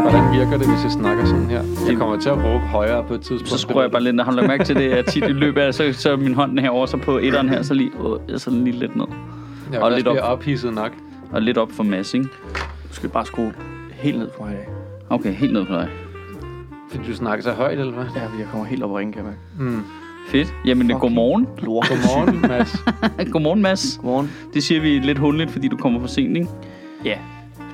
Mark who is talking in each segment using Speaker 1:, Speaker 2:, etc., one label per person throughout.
Speaker 1: Okay.
Speaker 2: Hvordan virker det, hvis jeg snakker sådan her? Jeg kommer til at råbe højere på et tidspunkt.
Speaker 1: Så skruer jeg bare lidt ned. Har du lagt mærke til det, at tit i løbet af, så, så er min hånd herovre, så på etteren her, så lige, øh, så lige lidt ned.
Speaker 2: Jeg
Speaker 1: og
Speaker 2: og
Speaker 1: lidt op.
Speaker 2: ophidset nok.
Speaker 1: Og lidt op for Mads, ikke?
Speaker 3: Du skal bare skrue helt ned for her.
Speaker 1: Okay, helt ned på dig.
Speaker 2: Fordi du snakker så højt, eller hvad?
Speaker 3: Ja, jeg kommer helt op og ringe, kan jeg mærke.
Speaker 2: Mm.
Speaker 1: Fedt. Jamen, det
Speaker 3: Fucking
Speaker 1: godmorgen.
Speaker 3: Lort.
Speaker 2: Godmorgen, Mads.
Speaker 1: godmorgen, Mads.
Speaker 3: Godmorgen.
Speaker 1: Det siger vi lidt hundligt, fordi du kommer for sent, ikke?
Speaker 3: Ja.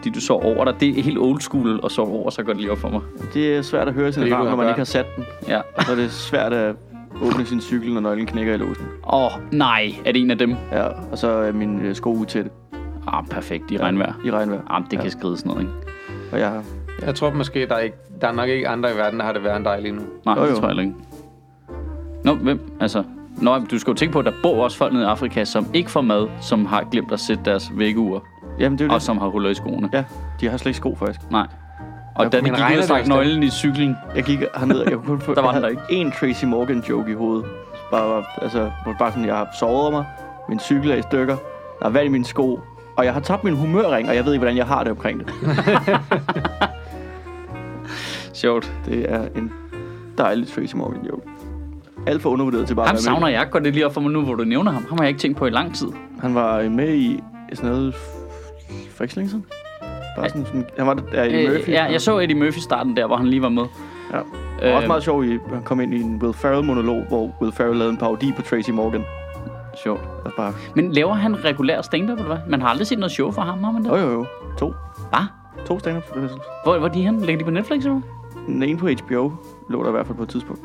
Speaker 1: Fordi du sov over dig. Det er helt old school at sove over, så går det lige op for mig.
Speaker 3: Det er svært at høre sin alarm, når man ikke har sat den.
Speaker 1: Ja.
Speaker 3: Og så er det svært at åbne sin cykel, når nøglen knækker i låsen.
Speaker 1: Åh, oh, nej. Er det en af dem?
Speaker 3: Ja, og så er min øh, sko utætte
Speaker 1: Ah, perfekt. I regnvejr.
Speaker 3: i regnvejr.
Speaker 1: Ah, det kan
Speaker 3: Ja.
Speaker 1: skride sådan noget, ikke?
Speaker 3: Og jeg har...
Speaker 2: Jeg tror måske, der er, ikke, der er nok ikke andre i verden, der har det værre end dig lige nu.
Speaker 1: Nej,
Speaker 3: Jo,
Speaker 1: det
Speaker 3: jo.
Speaker 1: tror jeg ikke. Nå, hvem? Altså, Nå, du skal jo tænke på, at der bor også folk nede i Afrika, som ikke får mad, som har glemt at sætte deres væggeure,
Speaker 3: Jamen, det er jo
Speaker 1: og
Speaker 3: det.
Speaker 1: som har huller i skoene.
Speaker 3: Ja, de har slet ikke sko, faktisk.
Speaker 1: Nej. Og da
Speaker 2: men
Speaker 1: det gik ud stak
Speaker 2: også, da?
Speaker 1: nøglen i cyklen,
Speaker 3: Jeg gik herned, jeg kunne kun få...
Speaker 1: Der var
Speaker 3: jeg
Speaker 1: den der
Speaker 3: En Tracy Morgan joke i hovedet. Bare, var- altså, bare sådan, jeg har sovet mig, min cykel er i stykker, der er vand i mine sko, og jeg har tabt min humørring, og jeg ved ikke, hvordan jeg har det omkring det.
Speaker 1: sjovt.
Speaker 3: Det er en dejlig Tracy Morgan joke. Alt for undervurderet til bare
Speaker 1: Ham savner jeg godt det lige op for mig nu, hvor du nævner ham. Ham har jeg ikke tænkt på i lang tid.
Speaker 3: Han var med i sådan noget for ikke så længe siden. Bare sådan, sådan, han var der i
Speaker 1: Øh,
Speaker 3: Murphy.
Speaker 1: ja, jeg så Eddie Murphy starten der, hvor han lige var med.
Speaker 3: Ja. Det var også
Speaker 1: Øh,
Speaker 3: meget sjovt, i- han kom ind i en Will Ferrell-monolog, hvor Will Ferrell lavede en parodi på Tracy Morgan.
Speaker 1: Sjovt.
Speaker 3: Og bare,
Speaker 1: Men laver han regulær stand-up, eller hvad? Man har aldrig set noget show fra ham, har man det?
Speaker 3: jo jo jo, to.
Speaker 1: Hvad?
Speaker 3: To stand-up.
Speaker 1: Hvor, hvor er de hen? Ligger de på Netflix, eller?
Speaker 3: Den ene på HBO lå der i hvert fald på et tidspunkt.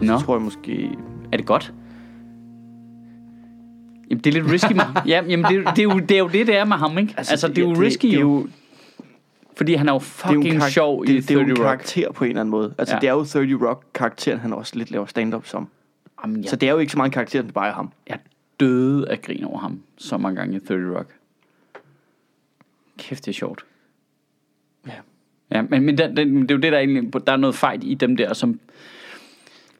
Speaker 3: Og
Speaker 1: Nå.
Speaker 3: så tror jeg måske...
Speaker 1: Er det godt? Jamen, det er lidt risky. Ja, jamen, det, er, det, er jo, det er jo det, det er med ham, ikke? Altså, altså det er jo risky,
Speaker 3: det, er
Speaker 1: jo. Fordi han er jo
Speaker 3: det er jo en
Speaker 1: fucking
Speaker 3: karak-
Speaker 1: sjov i
Speaker 3: det, det er jo
Speaker 1: 30
Speaker 3: en
Speaker 1: Rock.
Speaker 3: karakter på en eller anden måde. Altså,
Speaker 1: Ja.
Speaker 3: det er jo 30 Rock-karakteren, han også lidt laver stand-up som.
Speaker 1: Jamen,
Speaker 3: Ja. Så det er jo ikke så meget karakter, som det bare er ham.
Speaker 1: jeg døde af grin over ham så mange gange i 30 Rock. Kæft, det er sjovt.
Speaker 3: Ja.
Speaker 1: Ja, men, men det, det, det er jo det, der er egentlig, der er noget fejl i dem der, som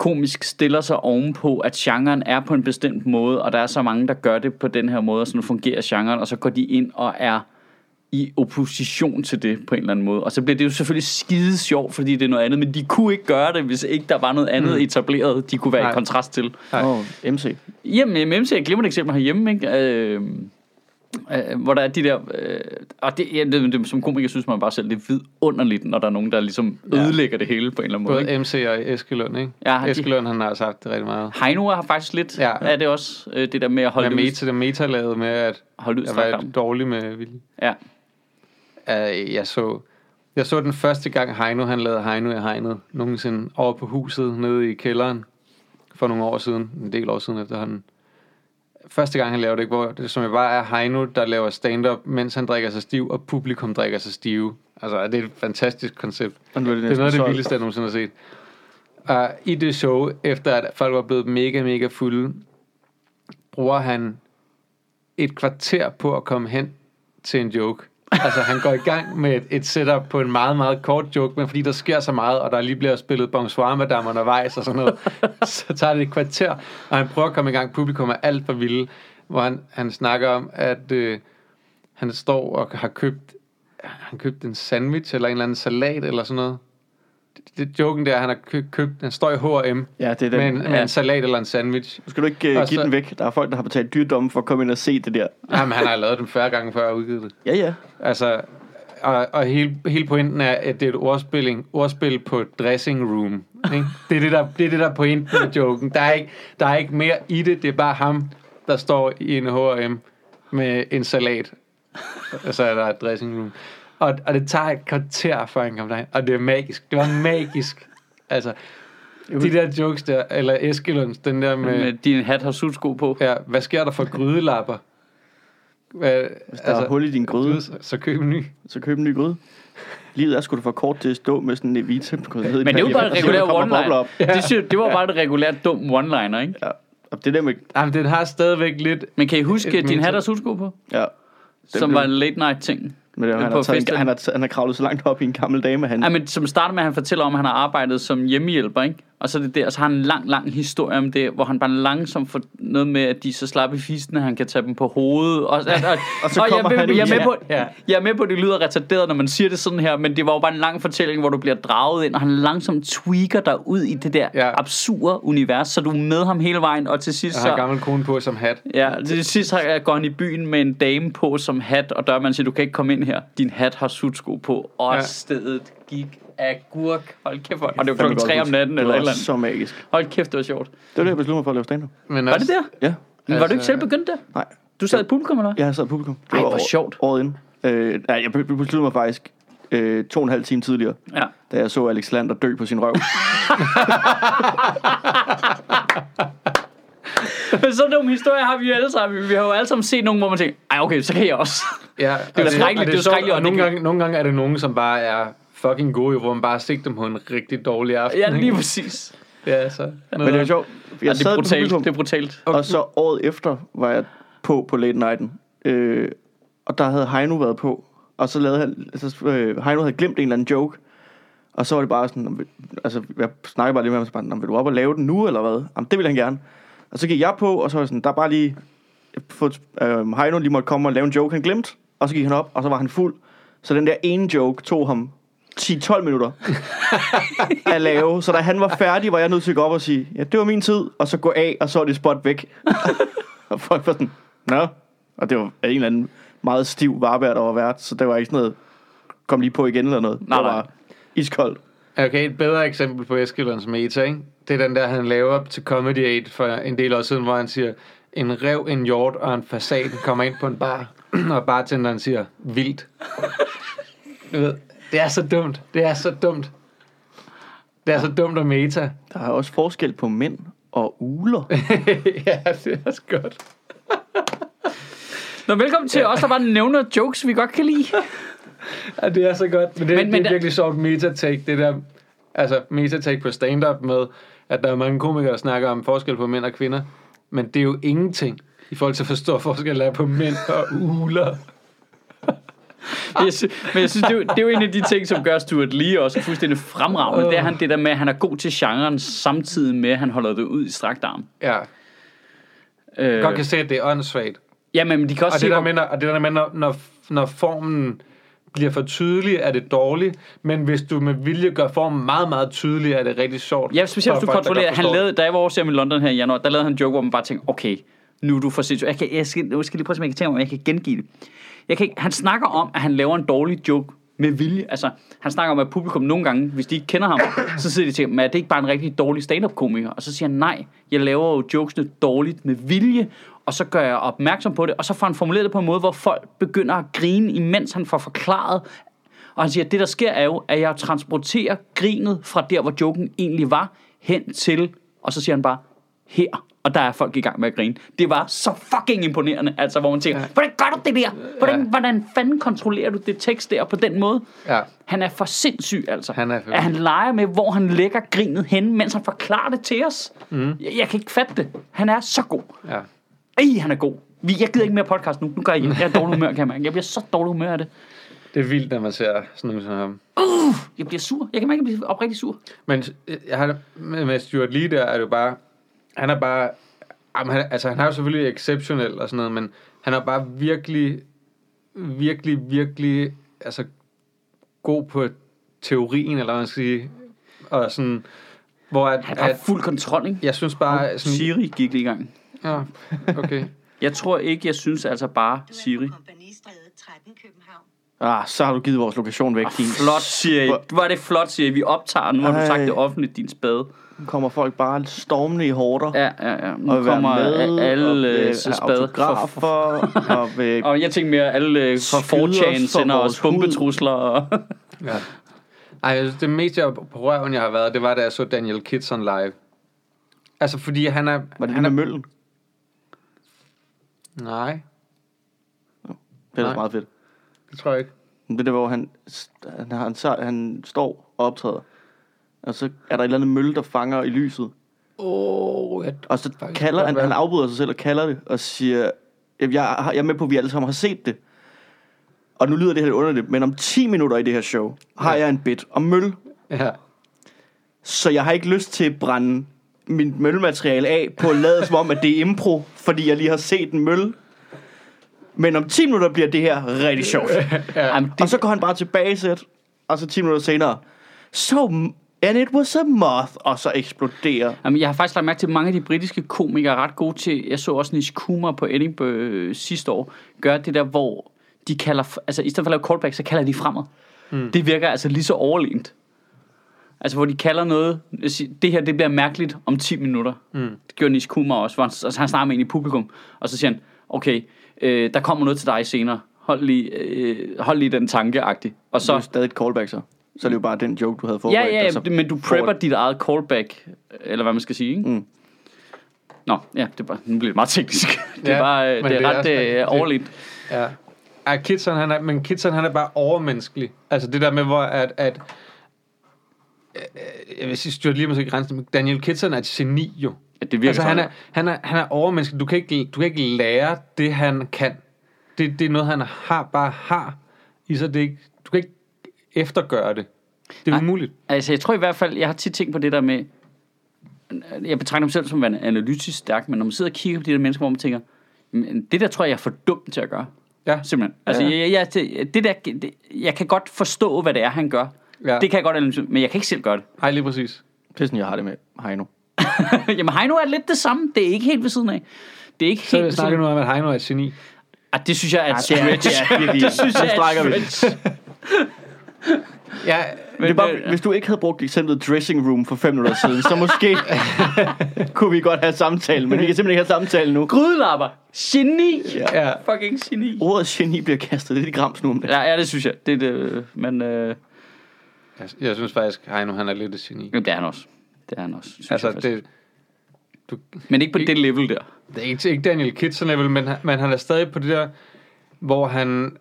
Speaker 1: komisk stiller sig ovenpå, at genren er på en bestemt måde, og der er så mange, der gør det på den her måde, og så nu fungerer genren, og så går de ind og er i opposition til det på en eller anden måde. Og så bliver det jo selvfølgelig skide sjovt, fordi det er noget andet, men de kunne ikke gøre det, hvis ikke der var noget andet mm. etableret, de kunne være Nej. I kontrast til.
Speaker 2: Nej.
Speaker 3: Oh, MC.
Speaker 1: Jamen, MC er et glimrende eksempel herhjemme, ikke? Øh, øh, hvor der er de der... Øh, og det, ja, det, det, som komiker synes man bare selv, det er vidunderligt, når der er nogen, der ligesom ødelægger det hele på en eller anden måde.
Speaker 2: Både MC og Eskelund, ikke?
Speaker 1: Ja, de-
Speaker 2: Eskelund, han har haft det rigtig meget.
Speaker 1: Heino har faktisk lidt
Speaker 2: Ja.
Speaker 1: ja. af det også, øh, det der med at holde
Speaker 2: Med
Speaker 1: det ud,
Speaker 2: meta, det meta lavet med, at
Speaker 1: holde ud
Speaker 2: jeg var dårlig med vilje.
Speaker 1: Ja.
Speaker 2: Uh, jeg så jeg så den første gang Heino, han lavede Heino i Hegnet, nogensinde over på huset nede i kælderen for nogle år siden, en del år siden efterhånden. Første gang han lavede det, hvor det som jeg bare er Heino, der laver stand-up, mens han drikker sig stiv, og publikum drikker sig stive. Altså, det er et fantastisk koncept.
Speaker 3: Det,
Speaker 2: Det er noget af det vildeste, jeg nogensinde har set. Og i det show, efter at folk var blevet mega, mega fulde, bruger han et kvarter på at komme hen til en joke. Altså, han går i gang med et, et setup på en meget, meget kort joke, men fordi der sker så meget, og der lige bliver spillet Bonsoir Madame undervejs og sådan noget, så tager det et kvarter, og han prøver at komme i gang. Publikum er alt for vilde, hvor han, han snakker om, at øh, han står og har købt han købt en sandwich eller en eller anden salat eller sådan noget. Det, joken der, han har købt, købt han står i H&M
Speaker 3: Ja, det er
Speaker 2: med,
Speaker 3: den.
Speaker 2: en,
Speaker 3: Ja.
Speaker 2: med en salat eller en sandwich.
Speaker 3: Nu skal du ikke uh, give
Speaker 2: så-
Speaker 3: den væk. Der er folk, der har betalt dyrdomme for at komme ind og se det der.
Speaker 2: Jamen, han har lavet den 40 gange før og udgivet det.
Speaker 3: Ja, ja.
Speaker 2: Altså, og, og hele, hele pointen er, at det er et ordspil, ordspil på dressing room. Ikke? Det, er det, der, det er det, der er pointen med joken. Der er, ikke, der er ikke mere i det. Det er bare ham, der står i en H&M med en salat. Og så er der et dressing room. Og, og det tager et kvarter, før han kommer derhen. Og det er magisk. Det var magisk. Altså, de der jokes der, eller Eskelunds, den der med,
Speaker 1: Med din hat har sutsko på.
Speaker 2: ja, hvad sker der for grydelapper? Hvad,
Speaker 3: Hvis der er hul i din gryde,
Speaker 2: så, så køb en ny.
Speaker 3: så køb en ny gryde. Livet er sgu da for kort til at stå med sådan en Evita på ned i
Speaker 1: Men det er
Speaker 3: panik,
Speaker 1: bare
Speaker 3: bobler op.
Speaker 1: one-liner. Det, synes, det var bare et regulært dum one-liner, ikke?
Speaker 3: Ja. Og det der med...
Speaker 2: Jamen, den har stadigvæk lidt...
Speaker 1: Men kan I huske
Speaker 2: Et
Speaker 1: din hat har sutsko på?
Speaker 3: Ja.
Speaker 1: Som
Speaker 3: blev-
Speaker 1: var en late night ting.
Speaker 3: Men det, var- han, har taget, en, han, har, han har kravlet så langt op i en gammel dame, han...
Speaker 1: Ja, men som starter med, at han fortæller om, at han har arbejdet som hjemmehjælper, ikke? Og så er det der, og så har han en lang, lang historie om det, hvor han bare langsomt får noget med, at de er så slappe i fisten, at han kan tage dem på hovedet. Og, og, og,
Speaker 3: Og så
Speaker 1: og
Speaker 3: kommer
Speaker 1: jeg, er
Speaker 3: han
Speaker 1: med, jeg, er med på,
Speaker 2: Ja.
Speaker 1: jeg er med på, at det lyder retarderet, når man siger det sådan her, men det var jo bare en lang fortælling, hvor du bliver draget ind, og han langsomt tweaker dig ud i det der
Speaker 2: Ja.
Speaker 1: absurde univers, så du er med ham hele vejen, og til sidst
Speaker 2: Jeg har
Speaker 1: så...
Speaker 2: gammel kone på som hat.
Speaker 1: Ja, til sidst har- går han i byen med en dame på som hat, og dørmanden siger, du kan ikke komme ind her. Din hat har sutsko på, og
Speaker 2: ja.
Speaker 1: stedet gik af gurk. Hold kæft, hvor- og det var klokken 3 om natten,
Speaker 3: Det
Speaker 1: eller et eller andet.
Speaker 3: så magisk.
Speaker 1: Hold kæft, det var sjovt.
Speaker 3: Det var det, jeg besluttede mig for at lave stand
Speaker 2: Men
Speaker 1: Var det der?
Speaker 3: Ja.
Speaker 1: Men var du ikke
Speaker 2: Altså-
Speaker 1: selv begyndt der?
Speaker 3: Nej,
Speaker 1: Du sad i publikum, eller hvad?
Speaker 3: jeg har sad i publikum. Det
Speaker 1: Ej,
Speaker 3: var
Speaker 1: hvor
Speaker 3: år-
Speaker 1: sjovt.
Speaker 3: Året inden. Øh, nej, jeg be- besluttede mig faktisk øh, to og en halv time tidligere,
Speaker 1: Ja.
Speaker 3: da jeg så Alex Lander dø på sin røv.
Speaker 1: Men så dum historie har vi jo alle sammen. Vi har jo alle sammen set nogen, hvor man tænker, ej okay, så kan jeg også.
Speaker 2: Ja,
Speaker 1: er skrækkeligt, det er skrækkeligt,
Speaker 2: Og
Speaker 1: og
Speaker 2: nogle
Speaker 1: det-
Speaker 2: gange, nogle gange er det nogen, som bare er fucking gode, hvor man bare sigter dem på en rigtig dårlig aften.
Speaker 1: ja, lige præcis.
Speaker 2: Ja, så.
Speaker 3: Men det er sjovt.
Speaker 1: Ja,
Speaker 3: Jeg
Speaker 1: det er brutalt.
Speaker 3: publikum,
Speaker 1: Det er brutalt.
Speaker 3: og så året efter var jeg på på Late Nighten. Øh, og der havde Heino været på. Og så lavede han, så, øh, Heino havde glemt en eller anden joke. Og så var det bare sådan, altså jeg snakkede bare lidt med ham, så bare, "Nå, vil du op og lave den nu, eller hvad? Jamen, det ville han gerne. Og så gik jeg på, og så var sådan, der er bare lige, fået, øh, Heino lige måtte komme og lave en joke, han glemte. Og så gik han op, og så var han fuld. Så den der ene joke tog ham 10-12 minutter at lave. Så da han var færdig, var jeg nødt til at gå op og sige, ja, det var min tid, og så gå af, og så er det spot væk. og folk var sådan, nå. Og det var en eller anden meget stiv varebær, der var vært, så det var ikke sådan noget, kom lige på igen eller noget.
Speaker 1: Nej,
Speaker 3: det var
Speaker 1: nej.
Speaker 3: iskoldt.
Speaker 2: Okay, et bedre eksempel på Eskilons meta, ikke? Det er den der, han laver til Comedy Aid for en del år siden, hvor han siger, en rev, en hjort og en fasan kommer ind på en bar, og bartenderen siger, vildt. Du ved, det er så dumt. Det er så dumt. Det er så dumt at meta.
Speaker 3: Der er også forskel på mænd og uler.
Speaker 2: ja, det er også godt.
Speaker 1: Nå, velkommen til os, der bare nævner jokes, vi godt kan lide.
Speaker 2: Ja, det er så godt. Men det,
Speaker 1: Men-
Speaker 2: men,
Speaker 1: men
Speaker 2: det er virkelig sjovt meta-take, det der, altså meta-take på stand-up med, at der er mange komikere, der snakker om forskel på mænd og kvinder, men det er jo ingenting i forhold til at forstå forskel der er på mænd og uler.
Speaker 1: Jeg sy- men jeg synes, det er, jo, det er jo en af de ting, som gør Stuart Lee også fuldstændig fremragende. Det er han det der med, at han er god til genren, samtidig med, at han holder det ud i strakt arm.
Speaker 2: Ja,
Speaker 1: Øh,
Speaker 2: godt kan se, at det er åndssvagt.
Speaker 1: ja, men de kan også
Speaker 2: Og
Speaker 1: se,
Speaker 2: det der
Speaker 1: hvor-
Speaker 2: med, når- og det der med, når, når, når formen bliver for tydelig, er det dårligt, men hvis du med vilje gør formen meget, meget tydelig, er det rigtig sjovt.
Speaker 1: Ja, specielt hvis du kontrollerer. Han lavede, da jeg var over i London her i januar, der lavede han en joke, hvor man bare tænkte, okay, nu er du for sindssygt. Jeg, kan, jeg, skal, jeg skal lige prøve at se, om jeg kan tænke om jeg kan gengive det. Jeg kan ikke, han snakker om, at han laver en dårlig joke med vilje. Altså, han snakker om, at publikum nogle gange, hvis de ikke kender ham, så sidder de til, men er det ikke bare en rigtig dårlig stand-up-komiker? Og så siger han, nej, jeg laver jo jokesene dårligt med vilje, og så gør jeg opmærksom på det, og så får han formuleret det på en måde, hvor folk begynder at grine, imens han får forklaret, og han siger, at det der sker er jo, at jeg transporterer grinet fra der, hvor joken egentlig var, hen til, og så siger han bare, her. Og der er folk i gang med at grine. Det var så fucking imponerende, altså, hvor man tænker, ja. hvordan gør du det der? Hvordan,
Speaker 2: Ja.
Speaker 1: hvordan fanden kontrollerer du det tekst der på den måde?
Speaker 2: Ja.
Speaker 1: Han er for sindssyg, altså.
Speaker 2: Han er for-
Speaker 1: At han leger med, hvor han lægger grinet hen, mens han forklarer det til os. Mm. Jeg, jeg kan ikke fatte det. Han er så god.
Speaker 2: Ja.
Speaker 1: Ej, han er god. Jeg gider ikke mere podcast nu. Nu gør jeg hjem. Jeg er dårlig humør, kan jeg mærke. Jeg bliver så dårlig humør af det.
Speaker 2: Det er vildt, når man ser sådan noget som ham.
Speaker 1: Jeg bliver sur. Jeg kan mærke, at jeg bliver oprigtig sur.
Speaker 2: Men jeg har, med Stuart Lee der, er det jo bare, han er bare, jamen, han, altså han er jo selvfølgelig exceptionel og sådan noget, men han er bare virkelig, virkelig, virkelig, altså god på teorien, eller hvad man skal sige, og sådan, hvor at,
Speaker 1: Han har
Speaker 2: at
Speaker 1: fuld kontrol, ikke?
Speaker 2: jeg synes bare, sådan,
Speaker 1: Siri gik lige i gang.
Speaker 2: ja, okay.
Speaker 1: Jeg tror ikke, jeg synes altså bare Siri.
Speaker 4: Kompagnistræde 13 København.
Speaker 3: Ah, så har du givet vores lokation væk, din.
Speaker 1: Flot, Siri. Var det flot, Siri? Vi optager. Nu har du sagt det offentligt, din spade.
Speaker 3: Kommer folk bare stormende i hårder.
Speaker 1: Ja, ja, ja. Nu
Speaker 3: og
Speaker 1: kommer
Speaker 3: med,
Speaker 1: alle øh,
Speaker 3: autografer, og vil
Speaker 1: Og jeg tænker mere, alle øh, fra
Speaker 3: Skyde os
Speaker 1: 4chan
Speaker 3: for
Speaker 1: sender
Speaker 3: vores
Speaker 1: os bombetrusler. Og
Speaker 2: Ja. Ej, jeg synes, det meste jeg på røven, jeg har været, det var, da jeg så Daniel Kitson live. Altså, fordi han er...
Speaker 3: Var det
Speaker 2: han er,
Speaker 3: møllen?
Speaker 2: Nej,
Speaker 3: Det er
Speaker 2: Nej.
Speaker 3: meget fedt.
Speaker 2: det tror jeg ikke.
Speaker 3: Men Det der, hvor han, han, han, han, han står og optræder. Og så er der et eller andet mølle, der fanger i lyset.
Speaker 2: Oh, jeg,
Speaker 3: Og så kalder han, han afbryder sig selv og kalder det, og siger, "Jamen, jeg, jeg er med på, at vi alle sammen har set det. Og nu lyder det her lidt underligt, men om 10 minutter i det her show, har
Speaker 2: Ja.
Speaker 3: jeg en bit om møl.
Speaker 2: ja.
Speaker 3: så jeg har ikke lyst til at brænde mit møllemateriale af på at lade som om, at det er impro, fordi jeg lige har set en mølle. Men om 10 minutter bliver det her rigtig sjovt.
Speaker 1: Jamen,
Speaker 3: Og så går han bare tilbage sæt, og så 10 minutter senere, so, and it was a moth, og så eksploderer.
Speaker 1: Jamen, jeg har faktisk lagt mærke til, at mange af de britiske komikere er ret gode til, jeg så også Nish Kumar på Edinburgh øh, sidste år, gør det der, hvor de kalder, altså i stedet for at lave callback, så kalder de fremad. Mm. Det virker altså lige så overlegent. Altså, hvor de kalder noget, det her, det bliver mærkeligt om 10 minutter. Mm. Det gjorde Nish Kumar også, hvor han, altså, han snakker med en i publikum, og så siger han, okay, øh, der kommer noget til dig senere. Hold lige, øh, hold lige den tanke-agtigt. Og
Speaker 3: Så er det stadig et callback så. Så er det jo bare den joke, du havde
Speaker 1: Ja,
Speaker 3: forberedt.
Speaker 1: ja,
Speaker 3: så
Speaker 1: ja, men du prepper
Speaker 3: det.
Speaker 1: dit eget callback, eller hvad man skal sige, ikke?
Speaker 3: Mm.
Speaker 1: Nå, ja, det er bare, nu bliver det meget teknisk. Det er
Speaker 2: Ja,
Speaker 1: bare, det er
Speaker 2: det er
Speaker 1: ret
Speaker 2: også-
Speaker 1: øh,
Speaker 2: det-
Speaker 1: overligt.
Speaker 2: Ja. Ja, Kitson, han er, men Kitson, han er bare overmenneskelig. Altså det der med, hvor at, at øh, jeg vil sige, styrt lige måske grænsen, men Daniel Kitson er et geni jo.
Speaker 1: Ja, det virker
Speaker 2: Altså han
Speaker 1: sådan.
Speaker 2: er, han er, han er overmenneskelig. Du kan, ikke, du kan ikke lære det, han kan. Det, det er noget, han har, bare har i sig. Det er ikke, du kan ikke eftergøre det. Det er
Speaker 1: Nej.
Speaker 2: umuligt.
Speaker 1: Altså, jeg tror i hvert fald, jeg har tit tænkt på det der med, jeg betragter mig selv som værende analytisk stærk, men når man sidder og kigger på de der mennesker, hvor man tænker, "Men det der tror jeg, jeg er for dum til at gøre.
Speaker 2: Ja.
Speaker 1: Simpelthen. Altså,
Speaker 3: Ja.
Speaker 1: jeg, jeg, det, der, det, jeg kan godt forstå, hvad det er, han gør.
Speaker 2: Ja.
Speaker 1: Det kan jeg godt analysere, men jeg kan ikke selv gøre det.
Speaker 2: Nej, lige præcis.
Speaker 3: Er sådan, jeg har det med Heino.
Speaker 1: Jamen, Heino er lidt det samme. Det er ikke helt ved siden af. Det er ikke
Speaker 2: Så
Speaker 1: helt ved
Speaker 2: snakker nu om, at Heino er et geni.
Speaker 1: Ah, det synes jeg er et
Speaker 3: det er-
Speaker 1: stretch.
Speaker 3: det er virkelig-
Speaker 1: det synes jeg er et stretch.
Speaker 2: Ja,
Speaker 3: Men det er bare,
Speaker 1: det-
Speaker 3: hvis du ikke havde brugt eksemplet dressing room for fem minutter siden, så måske kunne vi godt have samtale, men vi kan simpelthen ikke have samtale nu.
Speaker 1: Grydelapper. Geni.
Speaker 3: Ja.
Speaker 2: ja.
Speaker 1: Fucking geni.
Speaker 3: Ordet geni bliver kastet lidt i grams nu om det.
Speaker 1: Ja, ja, det synes jeg. Det, er det, men øh,
Speaker 2: Jeg, jeg synes faktisk, Heino, han er lidt et geni.
Speaker 1: det er han også. Det er han også. Synes
Speaker 2: Altså,
Speaker 1: jeg
Speaker 2: det, du,
Speaker 1: Men ikke på det level der.
Speaker 2: Det er ikke, ikke Daniel Kitson level, men, han- men han er stadig på det der, hvor han,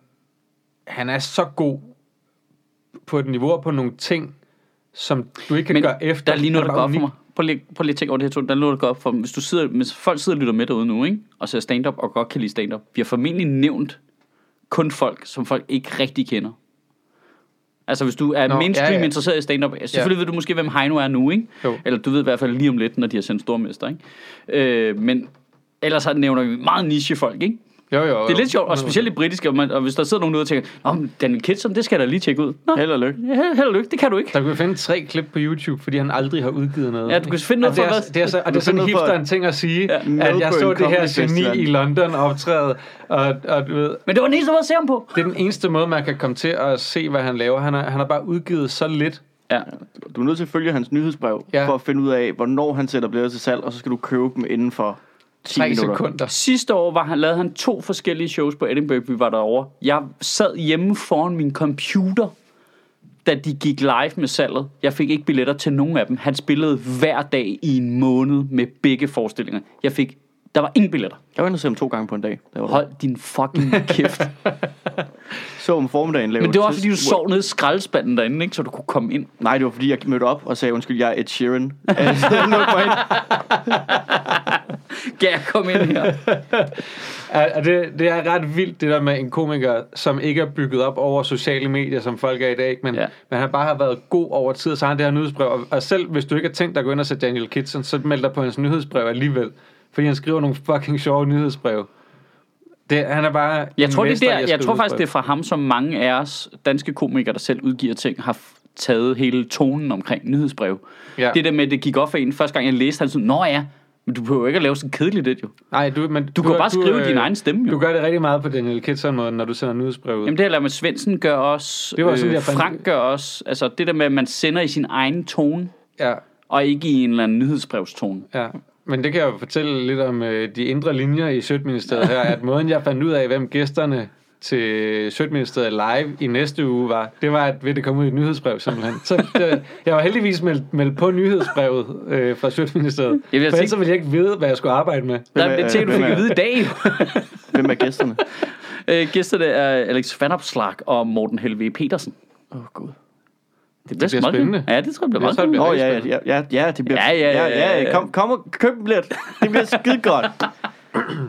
Speaker 2: han er så god på et niveau og på nogle ting, som du ikke kan
Speaker 1: Men
Speaker 2: gøre efter.
Speaker 1: der er lige noget,
Speaker 2: Han
Speaker 1: der går op for mig. Prøv lige, prøv lige at tænke over det her to. Der er noget, der går op for mig. Hvis, du sidder, hvis folk sidder og lytter med derude nu, ikke? og ser stand-up og godt kan lide stand-up, vi har formentlig nævnt kun folk, som folk ikke rigtig kender. Altså hvis du er
Speaker 2: Nå,
Speaker 1: mainstream
Speaker 2: ja,
Speaker 1: ja,
Speaker 2: ja.
Speaker 1: ja. interesseret i stand-up, ja. selvfølgelig ved du måske, hvem Heino er nu, ikke?
Speaker 2: Jo.
Speaker 1: Eller du ved i hvert fald lige om lidt, når de har sendt stormester, ikke? Øh, men ellers så nævner vi meget nichefolk, ikke?
Speaker 2: Jo, jo, jo.
Speaker 1: Det er lidt sjovt, og specielt i britiske, og, man, og hvis der sidder nogen ude og tænker, Nå, men Daniel Kitson, det skal jeg da lige tjekke ud. Nå,
Speaker 3: Held og lykke.
Speaker 1: ja, held og lykke, det kan du ikke.
Speaker 2: Der kan finde tre klip på YouTube, fordi han aldrig har udgivet noget.
Speaker 1: Ja, du kan finde noget
Speaker 2: og det
Speaker 1: for
Speaker 2: er,
Speaker 1: hvad-
Speaker 2: det er, så, og det er sådan en hipster ting at sige,
Speaker 1: Ja.
Speaker 2: at jeg så det her geni i London optræde, og, og du ved,
Speaker 1: Men det var den eneste måde at se ham på.
Speaker 2: det er den eneste måde, man kan komme til at se, hvad han laver. Han har, han har bare udgivet så lidt.
Speaker 1: Ja.
Speaker 3: Du er nødt til at følge hans nyhedsbrev,
Speaker 2: Ja.
Speaker 3: for at finde ud af, hvornår han sætter billetter til salg, og så skal du købe dem inden for 10
Speaker 2: Tre
Speaker 3: minutter.
Speaker 2: sekunder.
Speaker 1: Sidste år var han, lavede han to forskellige shows på Edinburgh, vi var derovre. Jeg sad hjemme foran min computer, da de gik live med salget. Jeg fik ikke billetter til nogen af dem. Han spillede hver dag i en måned med begge forestillinger. Jeg fik, der var ingen billetter.
Speaker 3: Jeg var inde og se ham to gange på en dag. Der var
Speaker 1: Hold din fucking kæft.
Speaker 3: Så om formiddagen lavede
Speaker 1: Men det var fordi, du sov nede i skraldespanden derinde, ikke? så du kunne komme ind.
Speaker 3: Nej, det var fordi, jeg mødte op og sagde, undskyld, jeg er Ed Sheeran. Luk mig ind.
Speaker 1: Kan jeg komme ind her?
Speaker 2: Og det, det er ret vildt, det der med en komiker, som ikke er bygget op over sociale medier, som folk er i dag, men,
Speaker 1: Ja.
Speaker 2: men han bare har været god over tid, så har han det her nyhedsbrev. Og, og selv hvis du ikke har tænkt dig at gå ind og se Daniel Kitson, så meld dig på hans nyhedsbrev alligevel. Fordi han skriver nogle fucking sjove nyhedsbrev. Det, han er bare
Speaker 1: Jeg tror, det er der, jeg
Speaker 2: skrive
Speaker 1: tror faktisk, det er fra ham, som mange af os danske komikere, der selv udgiver ting, har taget hele tonen omkring nyhedsbrev.
Speaker 2: Ja.
Speaker 1: Det der med, at det gik op for en, første gang jeg læste, han sådan, nå ja, men du behøver ikke at lave sådan kedeligt det jo.
Speaker 2: Nej, du, men
Speaker 1: Du, kan bare skrive din egen stemme jo.
Speaker 2: Du gør det rigtig meget på Daniel Kitson-måden, når du sender nyhedsbrev ud.
Speaker 1: Jamen det lært med Svendsen gør også,
Speaker 2: Det var sådan,
Speaker 1: øh,
Speaker 2: jeg fandt-
Speaker 1: Frank gør også. Altså det der med, at man sender i sin egen tone,
Speaker 2: Ja,
Speaker 1: og ikke i en eller anden nyhedsbrevstone.
Speaker 2: ja. Men det kan jeg jo fortælle lidt om øh, de indre linjer i Sødministeriet her, at måden jeg fandt ud af, hvem gæsterne til Sødministeriet live i næste uge var, det var, at ved det kom ud i et nyhedsbrev simpelthen. Så det, jeg var heldigvis meldt, meldt på nyhedsbrevet øh, fra Sødministeriet.
Speaker 1: Jeg vil
Speaker 2: For ellers
Speaker 1: sige-
Speaker 2: ville jeg ikke vide, hvad jeg skulle arbejde med.
Speaker 1: Er
Speaker 3: er-
Speaker 1: det ting, du fik
Speaker 3: er-
Speaker 1: at vide i dag.
Speaker 3: Hvem er gæsterne?
Speaker 1: øh, gæsterne er Alex Vanopslag og Morten Helve Petersen.
Speaker 3: Åh, oh, gud.
Speaker 1: Det bliver,
Speaker 2: bliver
Speaker 1: meget
Speaker 2: spændende.
Speaker 1: Ja, det tror jeg bliver meget
Speaker 2: det
Speaker 1: spændende.
Speaker 2: bliver
Speaker 3: Åh, ja, ja, ja, ja, det bliver...
Speaker 1: Ja, ja, ja, ja.
Speaker 3: Kom, kom og køb en billet. Det bliver skide godt.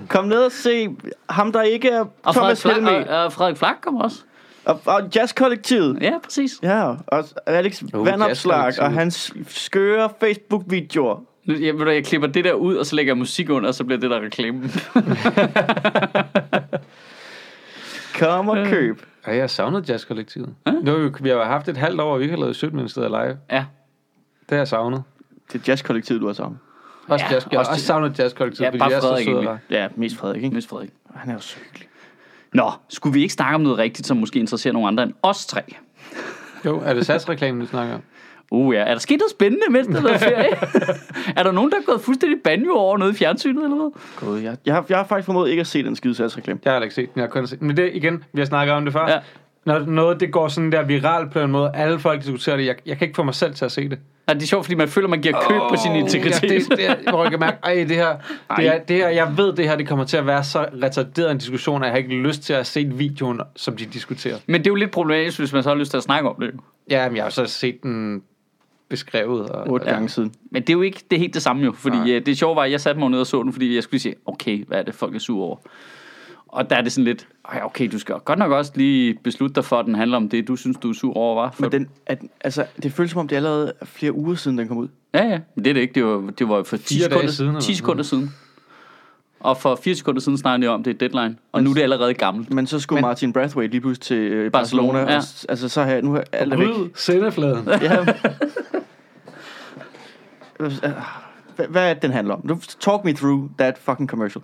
Speaker 3: Kom ned og se ham, der ikke er
Speaker 1: Og Frederik,
Speaker 3: Thomas
Speaker 1: Flak,
Speaker 3: Helme.
Speaker 1: og, og Frederik Flak kommer også.
Speaker 3: Og, og jazzkollektivet.
Speaker 1: Ja, præcis.
Speaker 3: Ja, og Alex
Speaker 2: oh,
Speaker 3: Vandopslag og hans skøre Facebook-videoer.
Speaker 1: Nu- Jeg, ved du, jeg klipper det der ud, og så lægger jeg musik under, og så bliver det der reklame.
Speaker 3: Kom og køb.
Speaker 2: Ja, jeg savnede jazzkollektivet. Nu, har vi, har jo haft et halvt år, og vi ikke har lavet Sødministeriet live.
Speaker 1: ja.
Speaker 2: Det har jeg savnet.
Speaker 3: Det er jazzkollektivet, du har sammen.
Speaker 2: Også,
Speaker 1: Ja,
Speaker 2: jazz, jeg
Speaker 1: også
Speaker 2: også
Speaker 1: det-
Speaker 2: savnet jazzkollektivet,
Speaker 1: Ja,
Speaker 2: fordi
Speaker 1: bare
Speaker 2: jeg er så
Speaker 1: Frederik
Speaker 2: sød og
Speaker 1: egentlig.
Speaker 2: rar.
Speaker 3: Ja, mest Frederik, ikke?
Speaker 1: Miss Frederik.
Speaker 3: Han er jo så hyggelig.
Speaker 1: Nå, skulle vi ikke snakke om noget rigtigt, som måske interesserer nogle andre end os tre?
Speaker 2: Jo, er det SAS-reklamen, du snakker om?
Speaker 1: Uh ja, er der sket noget spændende, mens der været ferie? er der nogen, der er gået fuldstændig banjo over noget i fjernsynet, eller hvad?
Speaker 3: God, jeg, jeg, har, jeg har faktisk formået ikke at se den skide salgsreklame.
Speaker 2: Jeg har ikke set den, jeg har kun set Men det igen, vi har snakket om det før.
Speaker 1: Ja.
Speaker 2: Når noget det går sådan der viralt på en måde, alle folk diskuterer det, jeg, jeg kan ikke få mig selv til at se det.
Speaker 1: Ja, det er sjovt, fordi man føler, man giver køb på sin integritet.
Speaker 2: Ja, det, det, jeg kan mærke, ej, det her, det, er, det her, jeg ved, det her, det kommer til at være så retarderet en diskussion, at jeg har ikke lyst til at se videoen, som de diskuterer.
Speaker 1: Men det er jo lidt problematisk, hvis man så har lyst til at snakke om det.
Speaker 2: Ja, men jeg har så set den beskrevet. Og,
Speaker 3: Otte
Speaker 1: Ja.
Speaker 3: gange siden.
Speaker 1: Men det er jo ikke det er helt det samme jo. Fordi
Speaker 2: Nej.
Speaker 1: øh, det sjove var, at jeg satte mig ned og så den, fordi jeg skulle sige, okay, hvad er det, folk er sure over? Og der er det sådan lidt, "Ej, okay, du skal godt nok også lige beslutte dig for, at den handler om det, du synes, du er sur over, var.
Speaker 3: Men den, at, altså, det føles som om, det allerede er flere uger siden, den kom ud.
Speaker 1: Ja, ja, men det er det ikke. Det var, det var for 10
Speaker 2: Fire dage
Speaker 1: sekunder,
Speaker 2: siden, eller
Speaker 1: 10 sekunder siden. Og for 4 sekunder siden snakkede jeg om, det er deadline. Og nu er det allerede gammelt.
Speaker 3: Men så skulle
Speaker 2: Men-
Speaker 3: men, Martin Brathwaite lige pludselig til øh,
Speaker 1: Barcelona,
Speaker 3: Barcelona.
Speaker 1: ja.
Speaker 3: og, altså, så har jeg, nu er alt væk.
Speaker 2: Sendefladen.
Speaker 3: Ja. Hvad, hvad er det, den handler om? Talk me through that fucking commercial.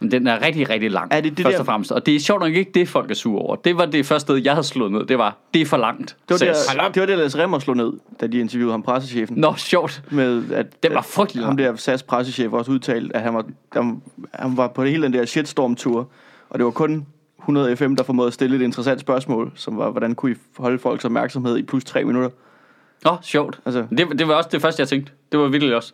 Speaker 1: Men den er rigtig, rigtig lang.
Speaker 3: Er det det
Speaker 1: først
Speaker 3: der-
Speaker 1: og fremmest. Og det er sjovt nok ikke det, folk er sure over. Det var det første sted, jeg havde slået ned. Det var, det er for langt.
Speaker 3: Det var,
Speaker 1: SAS.
Speaker 3: der, det var det, Lars Remmer slog ned, da de interviewede ham, pressechefen.
Speaker 1: Nå, sjovt.
Speaker 3: Med at,
Speaker 1: Den var frygtelig
Speaker 3: Ham der SAS pressechef også udtalt, at han var, han, han var på hele den der shitstorm-tur. Og det var kun 100 FM, der formåede at stille et interessant spørgsmål, som var, hvordan kunne I holde folks opmærksomhed i plus tre minutter?
Speaker 1: Nå, sjovt.
Speaker 3: Altså-
Speaker 1: Det, det var også det første, jeg tænkte. Det var virkelig også.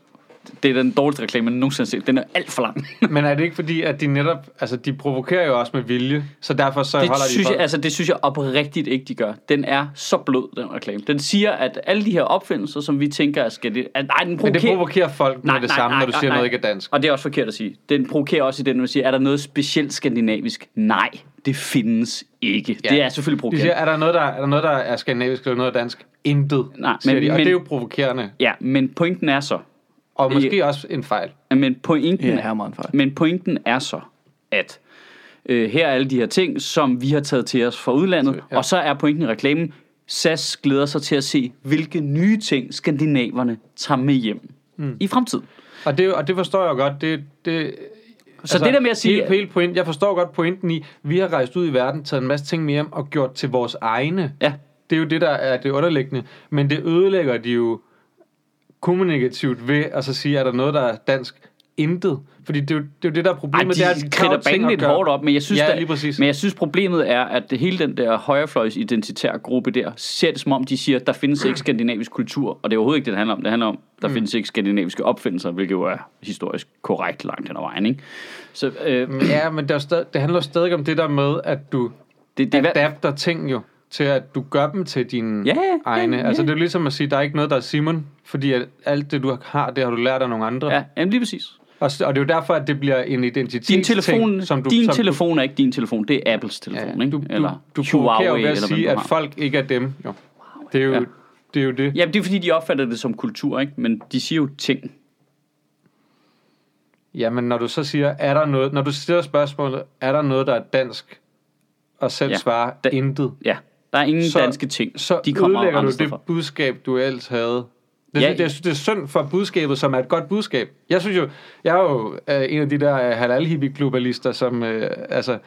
Speaker 1: Det er den dårligste reklame, jeg nogensinde har set. Den er alt for lang.
Speaker 2: Men er det ikke fordi, at de netop, altså de provokerer jo også med vilje, så derfor så
Speaker 1: Det
Speaker 2: holder de
Speaker 1: synes,
Speaker 2: folk.
Speaker 1: jeg, altså, det synes jeg oprigtigt ikke, de gør. Den er så blød, den reklame. Den siger, at alle de her opfindelser, som vi tænker, er skal det... At, nej, den
Speaker 2: Men det
Speaker 1: provokerer,
Speaker 2: provokerer folk med
Speaker 1: Nej,
Speaker 2: det
Speaker 1: nej,
Speaker 2: samme,
Speaker 1: nej,
Speaker 2: når du
Speaker 1: nej,
Speaker 2: siger
Speaker 1: nej.
Speaker 2: noget ikke er dansk.
Speaker 1: Og det er også forkert at sige. Den provokerer også i den, når man siger, er der noget specielt skandinavisk? Nej, det findes ikke. Ja. Det er selvfølgelig
Speaker 2: De
Speaker 1: provokerende.
Speaker 2: siger, er der noget, der er, der noget, der er skandinavisk eller noget dansk? Intet,
Speaker 1: Nej, men-
Speaker 2: de. Og
Speaker 1: men-
Speaker 2: det er jo provokerende.
Speaker 1: Ja, men pointen er så...
Speaker 2: Og måske også en fejl.
Speaker 1: Men pointen,
Speaker 3: Ja, her er en fejl.
Speaker 1: Men pointen er så, at øh, her er alle de her ting, som vi har taget til os fra udlandet,
Speaker 2: Ja.
Speaker 1: ja. og så er pointen i reklamen, SAS glæder sig til at se, hvilke nye ting skandinaverne tager med hjem mm. i fremtiden.
Speaker 2: Og det, og det forstår jeg godt. Det, det,
Speaker 1: Så det der med at sige-
Speaker 2: Hele, hele point, jeg forstår godt pointen i, vi har rejst ud i verden, taget en masse ting med hjem og gjort til vores egne.
Speaker 1: Ja,
Speaker 2: Det er jo det, der er det underliggende. Men det ødelægger de jo kommunikativt ved at så sige, er der noget, der er dansk? Intet. Fordi det er jo det, er jo det der er
Speaker 1: Ej,
Speaker 2: problemet.
Speaker 1: de
Speaker 2: det er,
Speaker 1: kridter banen lidt hårdt op, men jeg synes,
Speaker 2: Ja,
Speaker 1: der,
Speaker 2: lige præcis.
Speaker 1: men jeg synes problemet er, at det hele den der højrefløjs identitær gruppe der, ser det som om, de siger, der findes ikke skandinavisk kultur, og det er overhovedet ikke det, det handler om. Det handler om, der mm. findes ikke skandinaviske opfindelser, hvilket jo er historisk korrekt langt hen ad vejen, ikke? Så øh,
Speaker 2: Ja, men det, er stadig, det handler stadig om det der med, at du
Speaker 1: det, det er,
Speaker 2: adapter ting jo, til at du gør dem til dine
Speaker 1: Ja, ja,
Speaker 2: egne.
Speaker 1: ja.
Speaker 2: Altså det er ligesom at sige, der er ikke noget, der er Simon, fordi at alt det, du har, det har du lært af nogle andre.
Speaker 1: ja, jamen lige præcis.
Speaker 2: Og, og det er jo derfor, at det bliver en identitet
Speaker 1: Din telefon,
Speaker 2: som du,
Speaker 1: din
Speaker 2: som
Speaker 1: telefon er ikke din telefon, det er Apples
Speaker 2: du,
Speaker 1: telefon,
Speaker 2: ja,
Speaker 1: ikke?
Speaker 2: du, du, du provokerer jo ved at
Speaker 1: eller
Speaker 2: sige,
Speaker 1: du
Speaker 2: at folk ikke er dem. Jo. Det er jo,
Speaker 1: Ja.
Speaker 2: ja. det er jo det.
Speaker 1: Jamen, det er fordi, de opfatter det som kultur, ikke? Men de siger jo ting.
Speaker 2: Jamen, når du så siger, er der noget, når du stiller spørgsmålet, er der noget, der er dansk, og selv
Speaker 1: Ja.
Speaker 2: ja. svarer
Speaker 1: Da-
Speaker 2: intet,
Speaker 1: Ja, der er ingen
Speaker 2: Så-
Speaker 1: danske ting.
Speaker 2: så
Speaker 1: de kommer
Speaker 2: ødelægger du det
Speaker 1: fra.
Speaker 2: budskab, du ellers havde. Det,
Speaker 1: Ja.
Speaker 2: det, jeg synes, det er synd for budskabet, som er et godt budskab. Jeg synes jo, jeg er jo øh, en af de der øh, halal-hippie-globalister, som, øh, altså,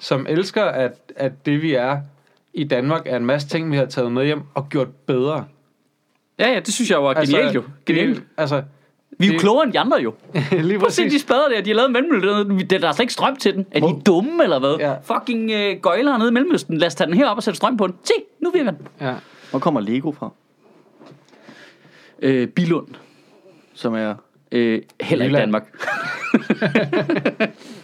Speaker 2: som elsker, at, at det vi er i Danmark, er en masse ting, vi har taget med hjem og gjort bedre.
Speaker 1: Ja, ja, det synes jeg var genialt jo. Genialt.
Speaker 2: Det, altså,
Speaker 1: Vi er jo klogere end de andre jo.
Speaker 2: lige
Speaker 1: Prøv at se de spader der, de har lavet mellemøsten. Der er slet ikke strøm til den. Er de dumme eller hvad?
Speaker 2: Ja.
Speaker 1: Fucking øh, gøjler nede i Mellemøsten. Lad os tage den her op og sætte strøm på den. Se, nu virker den.
Speaker 2: Ja.
Speaker 3: Hvor kommer Lego fra?
Speaker 1: Øh, Bilund.
Speaker 3: Som er...
Speaker 1: Øh, heller ikke. Danmark.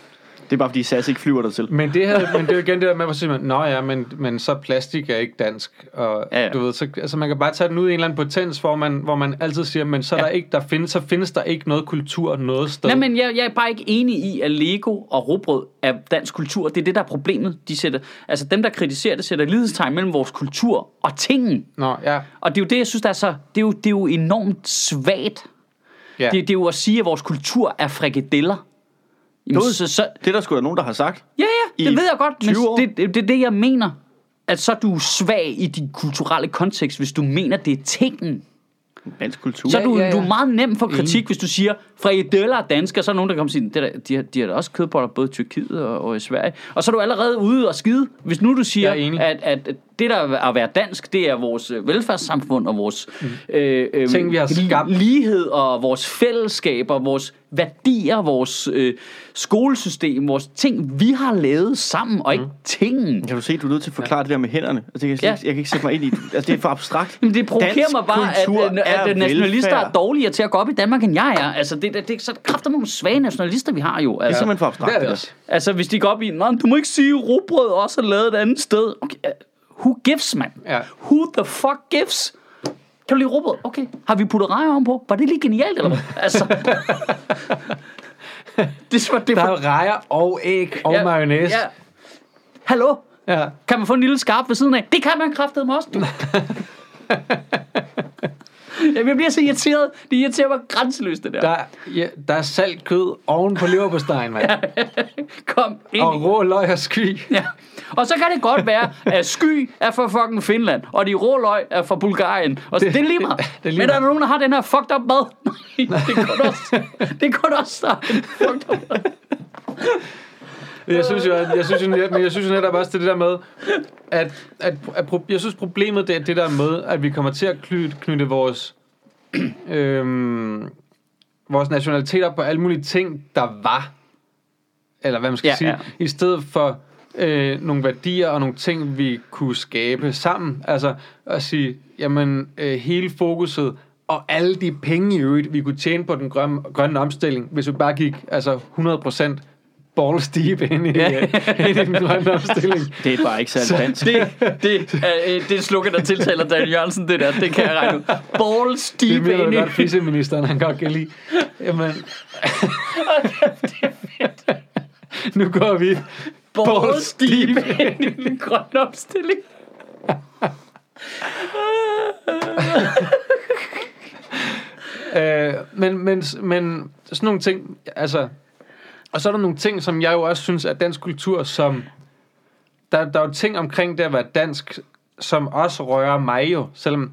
Speaker 3: Det er bare fordi SAS ikke flyver der til.
Speaker 2: Men det, havde, men det er jo igen det der med, at sige, nå ja, men, men så plastik er ikke dansk. Og
Speaker 1: Ja,
Speaker 2: ja, du ved, så, altså man kan bare tage den ud i en eller anden potens, hvor man, hvor man altid siger, men så,
Speaker 1: Ja.
Speaker 2: der ikke, der findes, så findes der ikke noget kultur noget sted.
Speaker 1: Nej, men jeg, jeg er bare ikke enig i, at Lego og råbrød er dansk kultur. Det er det, der er problemet. De sætter, altså dem, der kritiserer det, sætter lighedstegn mellem vores kultur og tingen.
Speaker 2: Nå, ja.
Speaker 1: Og det er jo det, jeg synes, der er så... Det er jo, det er jo enormt svagt.
Speaker 2: ja.
Speaker 1: Det, det er jo at sige, at vores kultur er frikadeller. Jamen, så, så,
Speaker 3: Det er der sgu da nogen, der har sagt.
Speaker 1: ja, ja, det ved jeg godt. Men
Speaker 3: 20 år.
Speaker 1: det, det, det er det, jeg mener. At så er du svag i din kulturelle kontekst, hvis du mener, det er tingen.
Speaker 3: Dansk kultur.
Speaker 1: Så er
Speaker 2: Ja,
Speaker 1: du,
Speaker 2: ja, ja.
Speaker 1: du er meget nem for kritik,
Speaker 2: Enig.
Speaker 1: hvis du siger, frikadeller er danske, og så er nogen, der kommer og siger, det der, de, har, de har da også kødboller både i Tyrkiet og, og i Sverige. Og så er du allerede ude og skide. Hvis nu du siger,
Speaker 2: er enig.
Speaker 1: at, at det der er at være dansk, det er vores øh, velfærdssamfund og vores øh, øh,
Speaker 2: Mm. Ting, vi har skabt.
Speaker 1: lighed og vores fællesskaber, vores værdier, vores øh, skolesystem, vores ting, vi har lavet sammen, og ikke
Speaker 2: Mm.
Speaker 1: tingen.
Speaker 3: Kan du se, du er nødt til at forklare det der med hænderne? Altså, jeg, kan,
Speaker 1: Ja.
Speaker 3: ja. jeg kan ikke sætte mig ind i det. Altså, det er for abstrakt.
Speaker 1: Men det provokerer
Speaker 3: Dansk
Speaker 1: mig bare, at, at,
Speaker 3: er
Speaker 1: at nationalister
Speaker 3: velfærd.
Speaker 1: er dårligere til at gå op i Danmark, end jeg er. Altså, det, det, det er så kræfter nogle svage nationalister, vi har jo.
Speaker 3: Det er
Speaker 1: Altså,
Speaker 3: simpelthen for abstrakt.
Speaker 2: det er det
Speaker 1: altså hvis de går op i, Nå, du må ikke sige, at rugbrød også er lavet et andet sted. Okay, who gives, man?
Speaker 2: Ja.
Speaker 1: Who the fuck gives? Kan du lide rugbrød? Okay. Har vi puttet rejer ovenpå? Var det lige genialt, eller hvad? Altså... det er, det
Speaker 2: Der
Speaker 1: er
Speaker 2: er rejer og æg og
Speaker 1: ja,
Speaker 2: mayonnaise.
Speaker 1: Ja. Hallo?
Speaker 2: Ja.
Speaker 1: Kan man få en lille skarp ved siden af? Det kan man kraftedeme også, du. Jamen, jeg bliver så irriteret. Det irriterer mig grænseløst, det der.
Speaker 2: Der, ja, der er salt kød oven på leverpostejen, mand.
Speaker 1: Kom ind.
Speaker 2: Og rå løg og sky.
Speaker 1: Ja. Og så kan det godt være, at sky er fra fucking Finland, og de rå løg er fra Bulgarien. Og det,
Speaker 2: Det-
Speaker 1: det er lige meget.
Speaker 2: det- det er lige
Speaker 1: Men der er nogen, der har den her fucked up mad. Det er kun os. Det er kun os, der har en fucked up mad.
Speaker 2: Jeg synes jo, at- jeg synes jo, net- men jeg synes jo netop også det der med, at, at, at pro- jeg synes problemet det er det der med, at vi kommer til at knytte, knytte vores, øhm, vores nationaliteter på alle mulige ting, der var, eller hvad man skal
Speaker 1: Ja,
Speaker 2: sige,
Speaker 1: ja.
Speaker 2: i stedet for øh, nogle værdier og nogle ting, vi kunne skabe sammen. Altså at sige, jamen øh, hele fokuset og alle de penge i øvrigt, vi kunne tjene på den grønne, grønne omstilling, hvis vi bare gik altså 100% balls deep ind i,
Speaker 1: Ja.
Speaker 2: ja. ind i den grønne omstilling.
Speaker 3: Det er bare ikke særlig dansk.
Speaker 1: Det, det, er, øh, det er et slukke, der tiltaler Dan Jørgensen, det der. Det kan jeg regne ud. Balls
Speaker 2: Det
Speaker 1: deep ind i.
Speaker 2: godt, fisseministeren, han godt kan lide. Jamen, nu går vi
Speaker 1: Balls deep ind i den grønne omstilling.
Speaker 2: Øh, men, men, men sådan nogle ting, altså... Og så er der nogle ting, som jeg jo også synes er dansk kultur, som... Der, der er jo ting omkring det at være dansk, som også rører mig jo, selvom...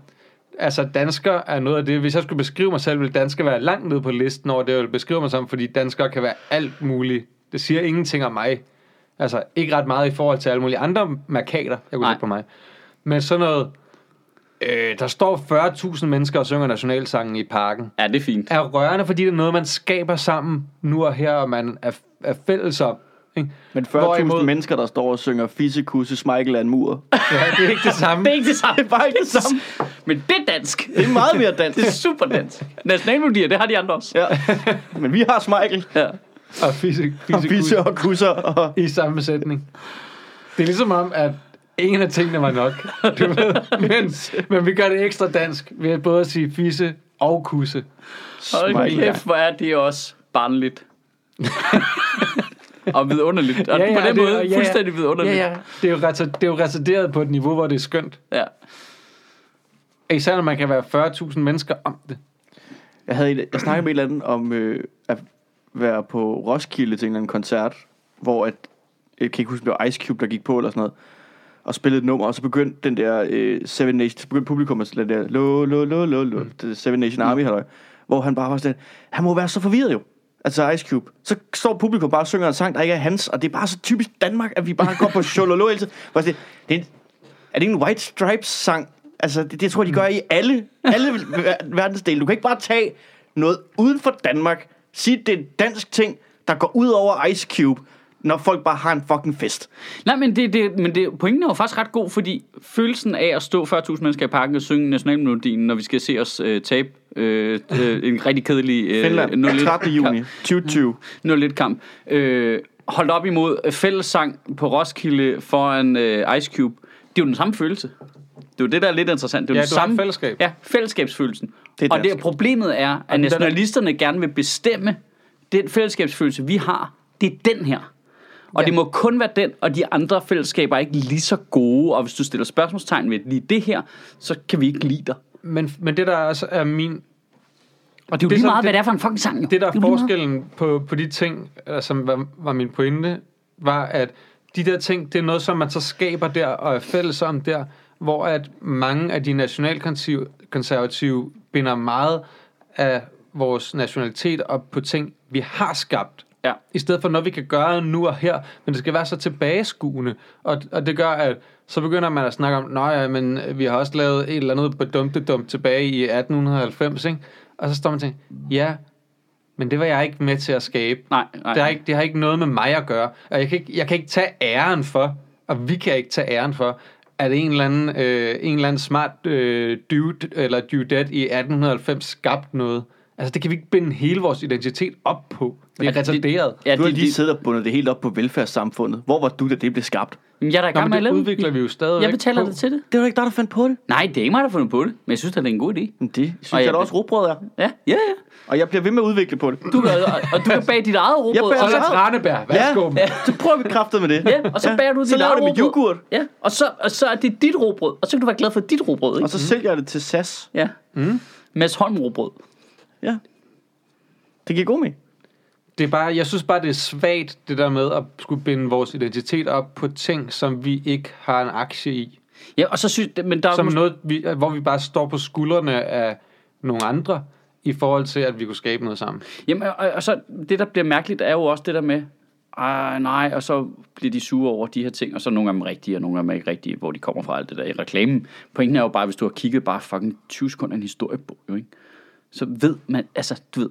Speaker 2: Altså, dansker er noget af det... Hvis jeg skulle beskrive mig selv, ville dansker være langt nede på listen over det, jeg vil beskrive mig som, fordi danskere kan være alt muligt. Det siger ingenting om mig. Altså, ikke ret meget i forhold til alle mulige andre markader, jeg kunne
Speaker 1: Nej.
Speaker 2: sætte på mig. Men sådan noget... Øh, der står 40.000 mennesker og synger nationalsangen i parken
Speaker 1: Ja, det er fint.
Speaker 2: er rørende, fordi det er noget, man skaber sammen nu og her, og man er, er fælles om. Ikke?
Speaker 3: Men 40.000
Speaker 2: Hvorimod-
Speaker 3: mennesker, der står og synger Fissekusse, Michael er en mur.
Speaker 2: Ja, det er ikke det samme.
Speaker 1: Det er ikke det samme.
Speaker 3: Det er bare ikke det samme.
Speaker 1: Men det er dansk.
Speaker 3: Det er meget mere dansk.
Speaker 1: Det er super dansk. Nationalmelodier, det har de andre også.
Speaker 3: Ja. Men vi har Michael
Speaker 1: Ja.
Speaker 2: Og fysik,
Speaker 3: og Fisse og Kusser og...
Speaker 2: i samme sætning. Det er ligesom om, at ingen af tingene var nok. Du ved. Men, men vi gør det ekstra dansk ved både at sige fisse og kusse.
Speaker 1: Hold
Speaker 3: Smiley.
Speaker 1: kæft, hvor er det også barnligt. og vidunderligt. Og ja, ja, på den
Speaker 2: det-
Speaker 1: måde fuldstændig vidunderligt.
Speaker 2: Ja, ja. Det er, jo retard, det er jo retarderet på et niveau, hvor det er skønt.
Speaker 1: ja.
Speaker 2: Især når man kan være 40.000 mennesker om det.
Speaker 3: Jeg, havde et, jeg snakkede med et eller andet om øh, at være på Roskilde til en eller anden koncert, hvor at, jeg kan ikke huske, det var Ice Cube, der gik på eller sådan noget, og spillede et nummer, og så begyndte den der øh, Seven Nation, så begyndte publikum at den der lo, lo, lo, lo, lo, det Seven Nation Army, halløj, hvor han bare var sådan, han må være så forvirret jo. Altså Ice Cube. Så står publikum bare og synger en sang, der ikke er hans, og det er bare så typisk Danmark, at vi bare går på shololo hele tiden. Siger, Det er, en, er det en White Stripes sang? Altså, det, det tror jeg, de gør i alle, alle ver- verdensdele. Du kan ikke bare tage noget uden for Danmark, sige, det er en dansk ting, der går ud over Ice Cube, når folk bare har en fucking fest.
Speaker 1: Nej, men, det, det, men det, pointen er jo faktisk ret god, fordi følelsen af at stå 40.000 mennesker i parken og synge nationalmelodien, når vi skal se os øh, tabe øh, øh, en rigtig kedelig øh,
Speaker 3: Finland,
Speaker 1: 0-1
Speaker 3: 13. juni 2020.
Speaker 1: 0-1 kamp, øh, holdt op imod fællessang på Roskilde foran øh, Ice Cube. Det er jo den samme følelse. Det er jo det, der er lidt interessant. Det er
Speaker 2: Ja,
Speaker 1: den samme,
Speaker 2: fællesskab.
Speaker 1: Ja, fællesskabsfølelsen.
Speaker 3: Det er
Speaker 1: og det
Speaker 3: dansk.
Speaker 1: problemet er, at nationalisterne gerne vil bestemme den fællesskabsfølelse, vi har. Det er den her. Og
Speaker 2: Ja.
Speaker 1: det må kun være den, og de andre fællesskaber er ikke lige så gode. Og hvis du stiller spørgsmålstegn ved lige det her, så kan vi ikke lide dig.
Speaker 2: Men, men det der også er min...
Speaker 1: Og det er jo
Speaker 2: Det
Speaker 1: lige meget, hvad
Speaker 2: det-
Speaker 1: det er for en fucking sang. Jo.
Speaker 2: Det der er forskellen på, på de ting, øh, som var, var min pointe, var, at de der ting, det er noget, som man så skaber der og er fælles om der, hvor at mange af de nationalkonservative binder meget af vores nationalitet op på ting, vi har skabt.
Speaker 1: Ja.
Speaker 2: I stedet for noget, vi kan gøre nu og her, men det skal være så tilbageskuende. Og, og det gør, at så begynder man at snakke om, nej, ja, men vi har også lavet et eller andet på dumt tilbage i 1890, ikke? Og så står man og tænker, ja, men det var jeg ikke med til at skabe.
Speaker 1: Nej, nej.
Speaker 2: Det har, ikke, det har ikke noget med mig at gøre. Og jeg kan ikke, jeg kan ikke tage æren for, og vi kan ikke tage æren for, at en eller anden, øh, en eller anden smart øh, dude eller dudette i 1890 skabte noget. Altså, det kan vi ikke binde hele vores identitet op på. Det er
Speaker 1: Ja, det-
Speaker 2: retarderet.
Speaker 1: Ja,
Speaker 3: Du har lige
Speaker 1: det,
Speaker 3: siddet og bundet det helt op på velfærdssamfundet. Hvor var du, da det blev skabt?
Speaker 1: Jamen, jeg er da i
Speaker 2: Nå,
Speaker 1: gang
Speaker 2: men
Speaker 1: med at
Speaker 2: det udvikler vi jo stadigvæk
Speaker 1: Jeg betaler
Speaker 2: på.
Speaker 1: det til det.
Speaker 3: Det var ikke dig, der fandt på det.
Speaker 1: Nej, det er ikke mig, der fundet på det. Men jeg synes, at det er en god idé.
Speaker 3: Men det synes
Speaker 1: Og
Speaker 3: jeg
Speaker 1: jeg-
Speaker 3: da også rugbrød er.
Speaker 1: Ja, ja, ja.
Speaker 3: Og jeg bliver ved med at udvikle på det.
Speaker 1: Du kan, og, du kan bage dit eget råbrød.
Speaker 3: Jeg bager
Speaker 1: og
Speaker 2: Så
Speaker 1: så,
Speaker 2: Tranebær. Værsgo.
Speaker 3: Ja, så prøver vi kraftet med det.
Speaker 1: ja, og så bager du
Speaker 3: Så
Speaker 1: dit
Speaker 3: laver
Speaker 1: eget
Speaker 3: det med
Speaker 1: råbrød.
Speaker 3: yoghurt.
Speaker 1: Ja, og så, og så er det dit råbrød. Og så kan du være glad for dit råbrød, ikke?
Speaker 3: Og så sælger jeg det til SAS.
Speaker 1: Ja. Mm. Mads Holm råbrød.
Speaker 3: Ja. Det giver god mening.
Speaker 2: Det er bare, jeg synes bare, det er svagt, det der med at skulle binde vores identitet op på ting, som vi ikke har en aktie i.
Speaker 1: Ja, og så synes men der er
Speaker 2: Som
Speaker 1: måske-
Speaker 2: noget, vi, hvor vi bare står på skuldrene af nogle andre, i forhold til, at vi kunne skabe noget sammen.
Speaker 1: Jamen, og, og så det, der bliver mærkeligt, er jo også det der med, ej, nej, og så bliver de sure over de her ting, og så er nogle af dem rigtige, og nogle af dem ikke rigtige, hvor de kommer fra alt det der i reklamen. Pointen er jo bare, hvis du har kigget bare fucking 20 sekunder af en historiebog, jo, ikke? Så ved man, altså, du ved,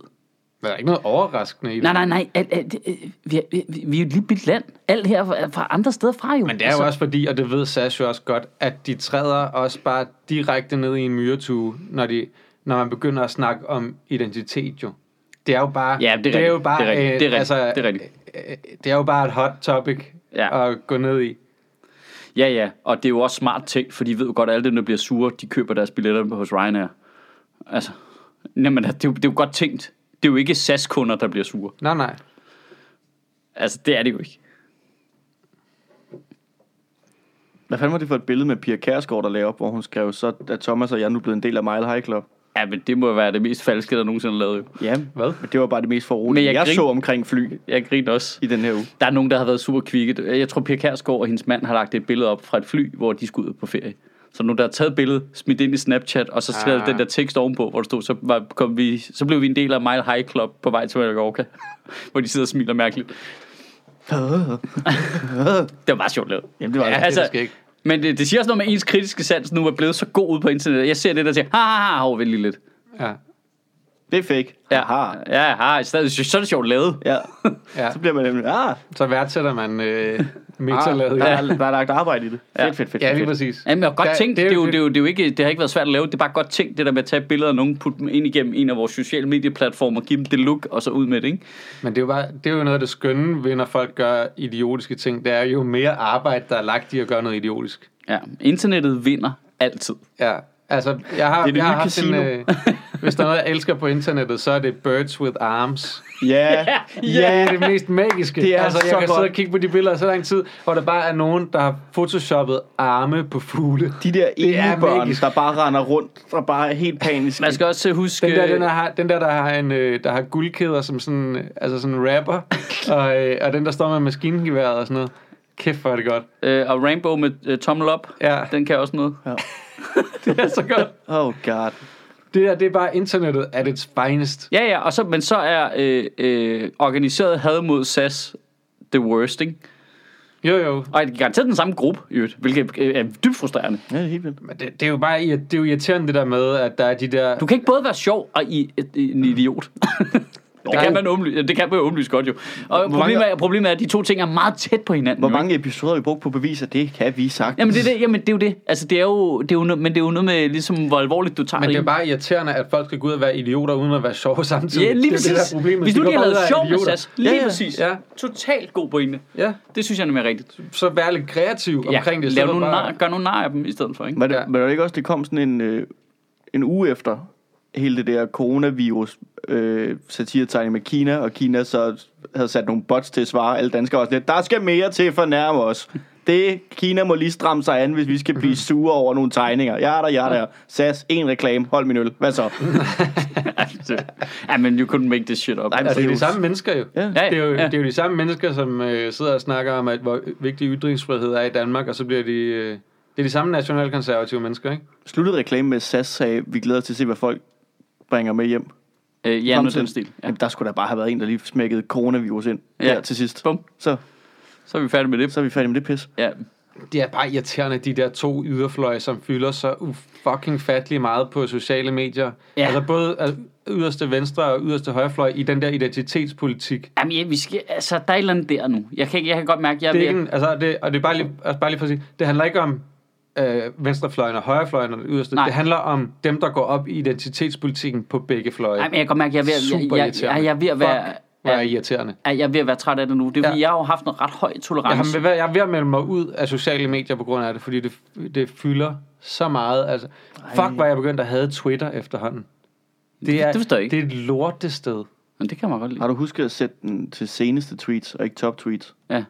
Speaker 2: Der er ikke noget overraskende i det.
Speaker 1: nej, nej, nej, alt, alt, øh, vi, er, vi, vi er jo et lille land, alt her er fra andre steder fra jo.
Speaker 2: Men det er jo også fordi, og det ved Sash jo også godt, at de træder også bare direkte ned i en myretue, når, de, når man begynder at snakke om identitet jo. Det er jo bare,
Speaker 1: Ja, det er
Speaker 2: det er jo
Speaker 1: rigtigt.
Speaker 2: bare,
Speaker 1: Det er rigtigt.
Speaker 2: øh,
Speaker 1: Det er rigtigt.
Speaker 2: altså,
Speaker 1: Det er rigtigt.
Speaker 2: øh, det er jo bare et hot topic
Speaker 1: Ja.
Speaker 2: at gå ned i.
Speaker 1: Ja, ja, og det er jo også smart tænkt, for de ved jo godt, at alle dem, der bliver sure, de køber deres billetter hos Ryanair. Altså, jamen, det er, jo, det er jo godt tænkt. Det er jo ikke SAS-kunder, der bliver sure.
Speaker 2: Nej, nej.
Speaker 1: Altså, det er det jo ikke.
Speaker 3: Hvad fanden var det for et billede med Pia Kærsgaard, der lavede op, hvor hun skrev, så er Thomas og jeg nu blevet en del af Mile High Club.
Speaker 1: Ja, men det må være det mest falske, der nogensinde er lavet. jo.
Speaker 3: Ja,
Speaker 2: Hvad?
Speaker 3: men det var bare det mest foruroligende,
Speaker 1: jeg
Speaker 3: jeg, jeg
Speaker 1: grin-
Speaker 3: så omkring fly
Speaker 1: Jeg griner også.
Speaker 3: i den her uge.
Speaker 1: Der er nogen, der har været super kvikke. Jeg tror, Pia Kærsgaard og hendes mand har lagt et billede op fra et fly, hvor de skulle ud på ferie. Så nu der har taget billedet, smidt ind i Snapchat, og så skrevet
Speaker 2: Ah.
Speaker 1: den der tekst ovenpå, hvor der stod, så, var, kom vi, så blev vi en del af Mile High Club på vej til Mallorca, hvor de sidder og smiler mærkeligt. Det var bare sjovt lavet.
Speaker 3: Jamen, det var
Speaker 2: Ja,
Speaker 3: det.
Speaker 2: det
Speaker 1: altså, men det, det siger også noget med ens kritiske sans nu er blevet så god ud på internettet. Jeg ser det der og siger, ha ha ha, hov, lige lidt.
Speaker 2: Ja.
Speaker 3: Det er fake.
Speaker 1: Ja,
Speaker 3: Haha.
Speaker 1: ja, ha, i stedet, så er det sjovt lavet.
Speaker 3: Ja.
Speaker 2: ja.
Speaker 3: Så bliver man nemlig, ah,
Speaker 2: Så værdsætter man øh,
Speaker 3: ah
Speaker 2: metalaget.
Speaker 3: der, er, der er lagt arbejde i det.
Speaker 1: Ja.
Speaker 3: Fedt, fedt, fedt.
Speaker 2: Ja, lige præcis.
Speaker 1: Jamen, jeg har godt
Speaker 2: Ja,
Speaker 1: tænkt, det, er jo,
Speaker 2: det-
Speaker 1: det, er jo, det, er jo ikke, det har ikke været svært at lave, det er bare godt tænkt, det der med at tage billeder af nogen, putte dem ind igennem en af vores sociale medieplatformer, give dem det look, og så ud med det, ikke?
Speaker 2: Men det er, jo bare, det er jo noget af det skønne ved, når folk gør idiotiske ting. Det er jo mere arbejde, der er lagt i at gøre noget idiotisk.
Speaker 1: Ja, internettet vinder altid.
Speaker 2: Ja, altså, jeg har,
Speaker 3: Det er
Speaker 2: jeg har haft en, øh, hvis der er noget, jeg elsker på internettet, så er det Birds with Arms.
Speaker 3: Ja,
Speaker 1: Ja,
Speaker 2: Ja, det er det mest magiske.
Speaker 3: Det er
Speaker 2: altså, jeg
Speaker 3: så
Speaker 2: kan
Speaker 3: godt.
Speaker 2: sidde og kigge på de billeder så lang tid, hvor der bare er nogen, der har photoshoppet arme på fugle.
Speaker 3: de der
Speaker 2: er
Speaker 3: enebørn, der bare render rundt, der bare er helt paniske.
Speaker 1: Man skal også huske...
Speaker 2: Den der, den der, har, den der, der har, en, øh, der har guldkæder som sådan, øh, altså sådan en rapper, og, øh, og den, der står med maskingeværet og sådan noget. Kæft, hvor er det godt.
Speaker 1: Øh, og Rainbow med øh, tommel op,
Speaker 2: Ja,
Speaker 1: den kan også noget.
Speaker 2: det er så godt.
Speaker 3: Oh god.
Speaker 2: Det der, det er bare internettet at its finest.
Speaker 1: Ja, ja, og så, men så er øh, øh, organiseret had mod SAS the worst, ikke?
Speaker 2: Jo, jo.
Speaker 1: Og det er garanteret den samme gruppe, i øvrigt, hvilket øh, er dybt frustrerende.
Speaker 3: Ja, det er helt vildt.
Speaker 2: Men det, det, er jo bare det er jo irriterende det der med, at der er de der...
Speaker 1: Du kan ikke både være sjov og i, en idiot. Det kan man åbenlyst, det kan man jo åbenlyst godt jo. Og
Speaker 3: mange-
Speaker 1: problemet er, problemet er, at de to ting er meget tæt på hinanden.
Speaker 3: Hvor
Speaker 1: jo,
Speaker 3: mange episoder har vi brugt på bevis, at det kan vi sagt?
Speaker 1: Jamen det, er det, jamen det er jo det. Altså det er jo, det er jo men det er jo noget med ligesom, hvor alvorligt du tager
Speaker 2: Men det er bare irriterende, at folk skal gå ud og være idioter, uden at være sjove samtidig.
Speaker 1: Ja, lige
Speaker 2: det er
Speaker 1: præcis.
Speaker 2: det, der er problemet.
Speaker 1: Hvis
Speaker 2: går
Speaker 1: de
Speaker 2: bare ud
Speaker 1: lavet
Speaker 2: er
Speaker 1: sjov med
Speaker 2: idioter.
Speaker 1: SAS, lige
Speaker 3: Ja, ja.
Speaker 1: præcis.
Speaker 2: Ja.
Speaker 1: Totalt god pointe.
Speaker 2: Ja,
Speaker 1: Det synes jeg nemlig er rigtigt.
Speaker 2: så vær lidt kreativ
Speaker 1: Ja,
Speaker 2: omkring det.
Speaker 1: lav nogle
Speaker 2: for
Speaker 1: nar, gør nogle nar af dem i stedet for, ikke?
Speaker 3: Men, det,
Speaker 2: Ja.
Speaker 3: men var det ikke også, det kom sådan en, øh, en uge efter hele det der coronavirus øh, satiretegning med Kina, og Kina så havde sat nogle bots til at svare alle danskere også lidt, der skal mere til for at nærme os. Det, Kina må lige stramme sig an, hvis vi skal blive sure over nogle tegninger. Ja, der, ja, der. SAS, en reklame, hold min øl. Hvad så?
Speaker 1: Altså, ja, men you couldn't make this shit up.
Speaker 3: Nej,
Speaker 2: Altså, det er
Speaker 3: jo-
Speaker 2: de samme mennesker jo.
Speaker 3: Ja,
Speaker 2: Det er jo,
Speaker 1: ja.
Speaker 2: det er jo de samme mennesker, som øh, sidder og snakker om, at hvor vigtig ytringsfrihed er i Danmark, og så bliver de... Øh, det er de samme nationalkonservative mennesker, ikke?
Speaker 3: Sluttede reklame med SAS sagde, vi glæder os til at se, hvad folk bringer med hjem.
Speaker 1: Øh, ja,
Speaker 3: Fremtiden.
Speaker 1: den stil. Ja.
Speaker 3: Jamen, der skulle da bare have været en, der lige smækkede coronavirus ind
Speaker 1: Ja.
Speaker 3: der til sidst.
Speaker 1: Bum.
Speaker 3: Så,
Speaker 1: Så er vi færdige med det.
Speaker 3: så er vi færdige med det pis.
Speaker 1: Ja.
Speaker 2: Det er bare irriterende, de der to yderfløje, som fylder så fucking fattelig meget på sociale medier.
Speaker 1: Ja.
Speaker 2: Altså både yderste venstre og yderste højrefløj i den der identitetspolitik.
Speaker 1: Jamen, ja, vi skal, altså, der er et eller andet der nu. Jeg kan, ikke- jeg kan godt mærke, jeg er
Speaker 2: Det er
Speaker 1: ved
Speaker 2: ikke altså, det, og det er bare lige, altså bare lige for at sige, det handler ikke om øh, venstrefløjen og højrefløjen og det yderste.
Speaker 1: Nej.
Speaker 2: Det handler om dem, der går op i identitetspolitikken på begge fløje.
Speaker 1: Ej, men jeg kan mærke, at jeg er ved, at-
Speaker 2: Super
Speaker 1: jeg, jeg,
Speaker 2: irriterende.
Speaker 1: jeg, jeg er ved at være...
Speaker 2: Fuck, hvor er
Speaker 1: Ja,
Speaker 2: irriterende.
Speaker 1: jeg er ved at være træt af det nu. Det er fordi,
Speaker 2: Ja.
Speaker 1: jeg har jo haft noget ret høj
Speaker 2: Jeg,
Speaker 1: tolerance.
Speaker 2: har, jeg er ved at melde mig ud af sociale medier på grund af det, fordi det, det fylder så meget. Altså, fuck, hvor jeg begyndt at have Twitter efterhånden. Det, er,
Speaker 1: det forstår jeg ikke.
Speaker 2: Det er et lortested.
Speaker 1: Men det kan man godt lide.
Speaker 3: Har du husket at sætte den til seneste tweets, og ikke top tweets?
Speaker 1: Ja.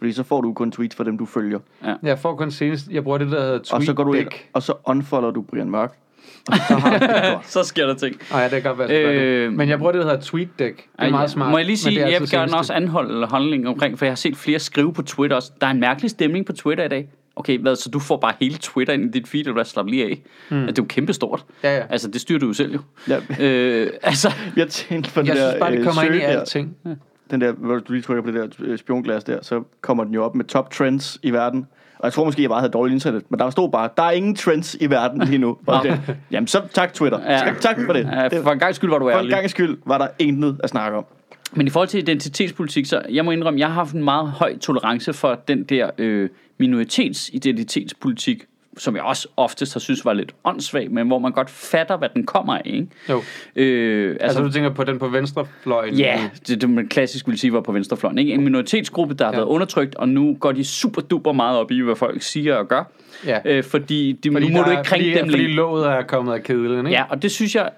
Speaker 3: Fordi så får du kun tweets fra dem, du følger.
Speaker 2: Jeg får kun senest, jeg bruger det, der hedder
Speaker 3: og så går du ind,
Speaker 2: TweetDeck.
Speaker 3: og så unfollower du Brian Mørk. Og så har du det.
Speaker 1: Så sker der ting.
Speaker 2: Nej, det kan godt være, jeg
Speaker 1: Øh.
Speaker 2: Men jeg bruger det, der hedder TweetDeck. Det er
Speaker 1: Ej,
Speaker 2: meget smart.
Speaker 1: Må jeg lige sige, jeg vil gerne også anholde holdning omkring, for jeg har set flere skrive på Twitter også. Der er en mærkelig stemning på Twitter i dag. Okay, hvad, så du får bare hele Twitter ind i dit feed, og du slapper lige af. Mm. Altså, det er jo kæmpestort.
Speaker 2: Ja, ja.
Speaker 1: Altså, det styrer du jo selv jo.
Speaker 3: Ja,
Speaker 1: øh, altså,
Speaker 3: jeg tænkte på
Speaker 2: Jeg
Speaker 3: det
Speaker 2: synes
Speaker 3: der
Speaker 2: bare, det
Speaker 3: øh,
Speaker 2: kommer ind i
Speaker 3: søge der. Den der, hvor du lige trykker på det der øh, spionglas der, så kommer den jo op med top trends i verden. Og jeg tror måske, jeg bare havde dårligt internet, men der stod bare, der er ingen trends i verden lige nu. Og det, jamen så tak Twitter.
Speaker 1: Ja.
Speaker 3: Ja. Tak for det.
Speaker 1: ja, for en gang skyld var du
Speaker 3: for en
Speaker 1: ærlig.
Speaker 3: gang skyld var der intet at snakke om.
Speaker 1: Men i forhold til identitetspolitik, så jeg må indrømme, jeg har haft en meget høj tolerance for den der øh, minoritetsidentitetspolitik, som jeg også oftest har synes var lidt åndssvag, men hvor man godt fatter, hvad den kommer af, ikke?
Speaker 2: Jo.
Speaker 1: Øh,
Speaker 2: Altså, altså, du tænker på den på venstrefløjen?
Speaker 1: Ja, det, det man klassisk vil sige var på venstrefløjen. Ikke? En minoritetsgruppe, der har
Speaker 2: Ja.
Speaker 1: været undertrykt, og nu går de super duper meget op i, hvad folk siger og gør.
Speaker 2: Ja.
Speaker 1: Øh, fordi de,
Speaker 2: Fordi
Speaker 1: nu må
Speaker 2: der
Speaker 1: du ikke krænke
Speaker 2: fordi,
Speaker 1: dem
Speaker 2: Fordi
Speaker 1: længere.
Speaker 2: låget er kommet af kedlen, ikke?
Speaker 1: Ja, og det synes jeg,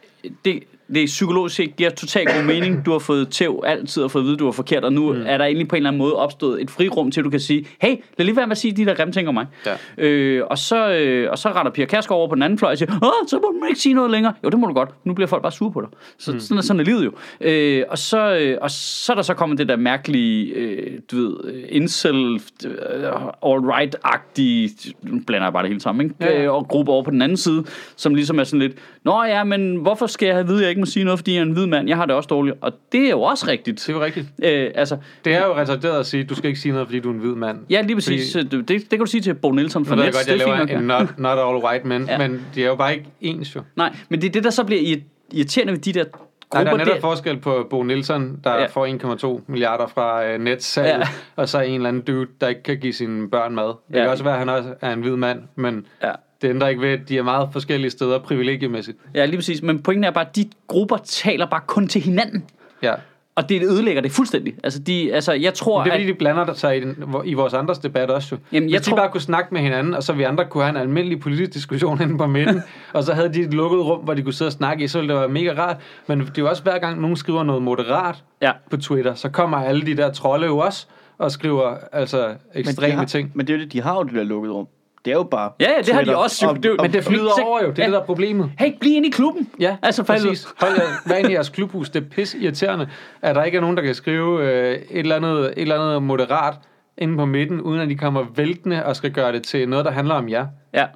Speaker 1: det, det psykologisk set giver totalt god mening. Du har fået tæv altid og fået at vide, at du er forkert, og nu mm. er der egentlig på en eller anden måde opstået et frirum til, at du kan sige, hey, lad lige være med at sige de der grimme ting om mig.
Speaker 2: Ja.
Speaker 1: Øh, og, så, øh, og så retter Pia Kærsgaard over på den anden fløj og siger, åh, så må du ikke sige noget længere. Jo, det må du godt. Nu bliver folk bare sure på dig. Så, mm. sådan, er, sådan er livet jo. Øh, og, så, øh, og så er der så kommet det der mærkelige, øh, du ved, øh, incel, øh, all-right-agtige, blander jeg bare det hele sammen, ikke?
Speaker 2: Ja, ja.
Speaker 1: Øh, og gruppe over på den anden side, som ligesom er sådan lidt, Nå ja, men hvorfor skal jeg have at vide, at jeg ikke må sige noget, fordi jeg er en hvid mand? Jeg har det også dårligt. Og det er jo også rigtigt.
Speaker 2: Det er jo rigtigt.
Speaker 1: Øh, altså,
Speaker 2: Det er jo retarderet at sige, du skal ikke sige noget, fordi du er en hvid mand.
Speaker 1: ja, lige præcis.
Speaker 2: Fordi-.
Speaker 1: Det, det kan du sige til Bo Nielsen
Speaker 2: Nu ved jeg
Speaker 1: Nets.
Speaker 2: godt, jeg
Speaker 1: det er
Speaker 2: laver en not, not all white men,
Speaker 1: Ja.
Speaker 2: men de er jo bare ikke ens jo.
Speaker 1: Nej, men det er det, der så bliver irri- irriterende ved de der
Speaker 2: Nej, der er netop
Speaker 1: der-
Speaker 2: forskel på Bo Nielsen, der
Speaker 1: Ja.
Speaker 2: får 1,2 milliarder fra uh, Nets
Speaker 1: Ja.
Speaker 2: ja. og så en eller anden dude, der ikke kan give sine børn mad. Det
Speaker 1: Ja.
Speaker 2: kan også være, at han også er en hvid mand, men
Speaker 1: Ja.
Speaker 2: Det ændrer ikke ved, at de er meget forskellige steder privilegiemæssigt.
Speaker 1: Ja, lige præcis. Men pointen er bare, at de grupper taler bare kun til hinanden.
Speaker 2: Ja.
Speaker 1: Og det ødelægger det fuldstændig. Altså, de, altså jeg tror,
Speaker 2: Men det er fordi,
Speaker 1: at...
Speaker 2: de blander sig i, den, i vores andres debat også jo.
Speaker 1: Jamen,
Speaker 2: Hvis
Speaker 1: jeg
Speaker 2: de
Speaker 1: tror-
Speaker 2: bare kunne snakke med hinanden, og så vi andre kunne have en almindelig politisk diskussion inde på midten, og så havde de et lukket rum, hvor de kunne sidde og snakke i, så ville det være mega rart. Men det er jo også hver gang, nogen skriver noget moderat
Speaker 1: Ja.
Speaker 2: på Twitter, så kommer alle de der trolde jo også og skriver altså
Speaker 3: Men
Speaker 2: ekstreme
Speaker 3: de har,
Speaker 2: ting.
Speaker 3: Men det er jo det, de har jo det der lukket rum. Det er jo bare
Speaker 1: Ja, ja, det har de
Speaker 3: Twitter
Speaker 1: også jo.
Speaker 3: og-
Speaker 1: Det
Speaker 3: og-
Speaker 2: Men det flyder over jo, det er
Speaker 1: Ja.
Speaker 2: det, der er problemet.
Speaker 1: Hey, bliv inde i klubben.
Speaker 2: Ja,
Speaker 1: Altså, for
Speaker 2: præcis. Hold jer, vær inde i jeres klubhus. Det er pis irriterende, at der ikke er nogen, der kan skrive øh, et, eller andet, et eller andet moderat inde på midten, uden at de kommer væltende og skal gøre det til noget, der handler om jer.
Speaker 1: Ja.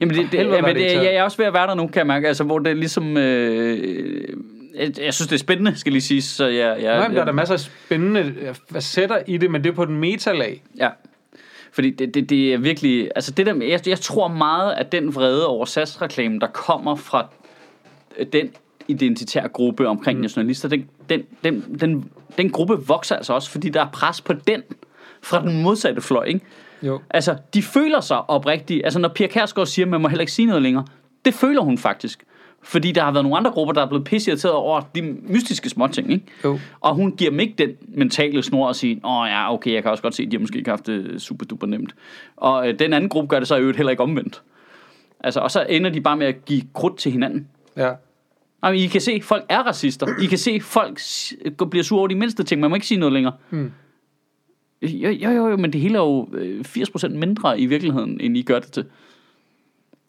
Speaker 1: Jamen, det, det,
Speaker 2: helvede,
Speaker 1: jamen
Speaker 2: hvor er det
Speaker 1: det, jeg,
Speaker 2: irriterende.
Speaker 1: jeg er også ved at være der nu, kan jeg mærke. Altså, hvor det er ligesom... Øh, jeg, jeg synes, det er spændende, skal lige sige. Så jeg, jeg,
Speaker 2: Nej, men der er der masser af spændende øh, facetter i det, men det er på den metalag.
Speaker 1: Ja. Fordi det, det, det er virkelig... Altså det der, jeg, jeg tror meget, at den vrede over SAS-reklamen, der kommer fra øh, den identitær gruppe omkring mm. nationalister, den, den, den, den, den gruppe vokser altså også, fordi der er pres på den fra den modsatte fløj, ikke?
Speaker 2: Jo.
Speaker 1: Altså, de føler sig oprigtigt. Altså, når Pia Kærsgaard siger, at man må heller ikke sige noget længere, det føler hun faktisk. Fordi der har været nogle andre grupper, der er blevet pisseirriteret over de mystiske småting, ikke?
Speaker 2: Jo.
Speaker 1: Og hun giver dem ikke den mentale snor og sige, åh ja, okay, jeg kan også godt se, at de har måske ikke haft det super duper nemt. Og øh, den anden gruppe gør det så i øvrigt heller ikke omvendt. Altså, og så ender de bare med at give krudt til hinanden.
Speaker 2: Ja.
Speaker 1: Jamen, I kan se, at folk er racister. I kan se, folk går- bliver sure over de mindste ting. Man må ikke sige noget længere.
Speaker 2: Mm.
Speaker 1: Jo, jo, jo, men det hele er jo øh, 80% mindre i virkeligheden, end I gør det til.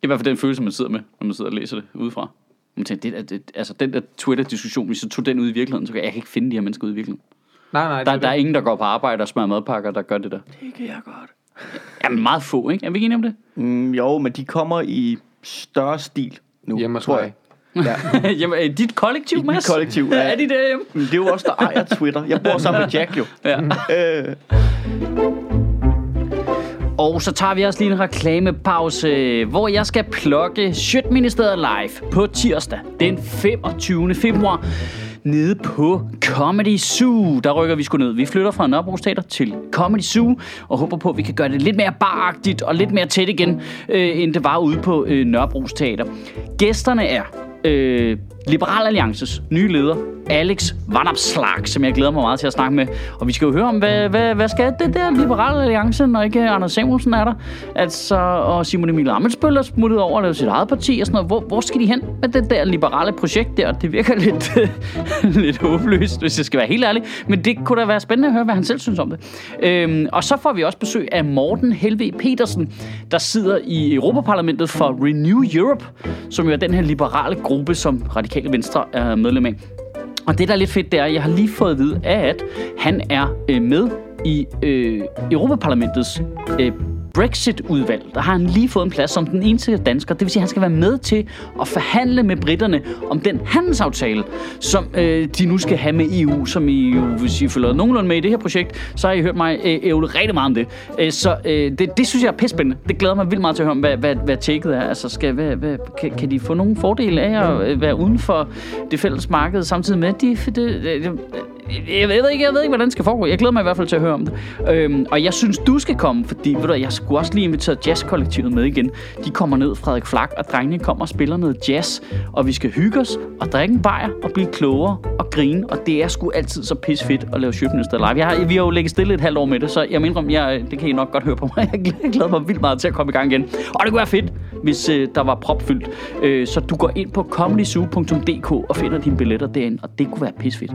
Speaker 1: Det er i hvert fald den følelse, man sidder med, når man sidder og læser det udefra. Man tænker, det, er- det, altså den der Twitter-diskussion, hvis jeg tog den ud i virkeligheden, så kan jeg, jeg kan ikke finde de her mennesker ud i virkeligheden.
Speaker 2: Nej, nej.
Speaker 1: Der,
Speaker 2: det
Speaker 1: der er ingen, der går på arbejde og smører madpakker, der gør det der.
Speaker 3: Det kan jeg godt.
Speaker 1: Jamen meget få, ikke? Er vi ikke enige om det?
Speaker 3: Mm, jo, men de kommer i større stil nu,
Speaker 2: Hjemme
Speaker 3: tror jeg. Ja.
Speaker 1: Jamen, er dit kollektiv,
Speaker 3: mit
Speaker 1: Mads?
Speaker 3: kollektiv, ja.
Speaker 1: er de derhjemme?
Speaker 3: Det er jo også der ejer Twitter. Jeg bor sammen med Jack jo.
Speaker 1: Ja.
Speaker 3: Øh,
Speaker 1: og så tager vi også lige en reklamepause, hvor jeg skal plukke Sjøtministeriet live på tirsdag den 25. februar nede på Comedy Zoo. Der rykker vi sgu ned. Vi flytter fra Nørrebrosteater til Comedy Zoo og håber på, at vi kan gøre det lidt mere baragtigt og lidt mere tæt igen, øh, end det var ude på øh, Nørrebro Gæsterne er øh, Liberal Alliances nye leder, Alex Vanopslag, som jeg glæder mig meget til at snakke med. Og vi skal jo høre om, hvad, hvad, hvad skal det der Liberal Alliance, når ikke Anders Samuelsen er der? Altså, og Simon Emil Amelsbøl er smuttet over og lavet sit eget parti og sådan noget. Hvor, hvor skal de hen med det der liberale projekt der? Det virker lidt, lidt håbløst, hvis jeg skal være helt ærlig. Men det kunne da være spændende at høre, hvad han selv synes om det. Øhm, og så får vi også besøg af Morten Helve Petersen, der sidder i Europaparlamentet for Renew Europe, som jo er den her liberale gruppe, som Radikale Venstre er medlem af. Og det, der er lidt fedt, det er, at jeg har lige fået at vide, at han er øh, med i øh, Europaparlamentets øh, Brexit-udvalg. Der har han lige fået en plads som den eneste dansker. Det vil sige, at han skal være med til at forhandle med britterne om den handelsaftale, som øh, de nu skal have med EU, som I jo, hvis I følger nogenlunde med i det her projekt, så har I hørt mig øh, ævle rigtig meget om det. Øh, så øh, det, det synes jeg er pissespændende. Det glæder mig vildt meget til at høre om, hvad, hvad, hvad tjekket er. Altså, skal, hvad, hvad, kan, kan de få nogen fordele af at være uden for det fælles marked, samtidig med, at de... Det, det, det, jeg ved, ikke, jeg ved ikke, hvordan det skal foregå. Jeg glæder mig i hvert fald til at høre om det. Øhm, og jeg synes, du skal komme, fordi ved du, jeg skulle også lige invitere jazzkollektivet med igen. De kommer ned, Frederik Flak og drengene kommer og spiller noget jazz. Og vi skal hygge os og drikke en bajer og blive klogere og grine. Og det er sgu altid så pis fedt at lave Sjøbnøster live. Jeg har, vi har jo ligget stille et halvt år med det, så jeg mener, jeg, det kan I nok godt høre på mig. Jeg glæder- jeg glæder mig vildt meget til at komme i gang igen. Og det kunne være fedt, hvis øh, der var propfyldt. Øh, så du går ind på comedyzoo.dk og finder dine billetter derinde, og det kunne være pis fedt.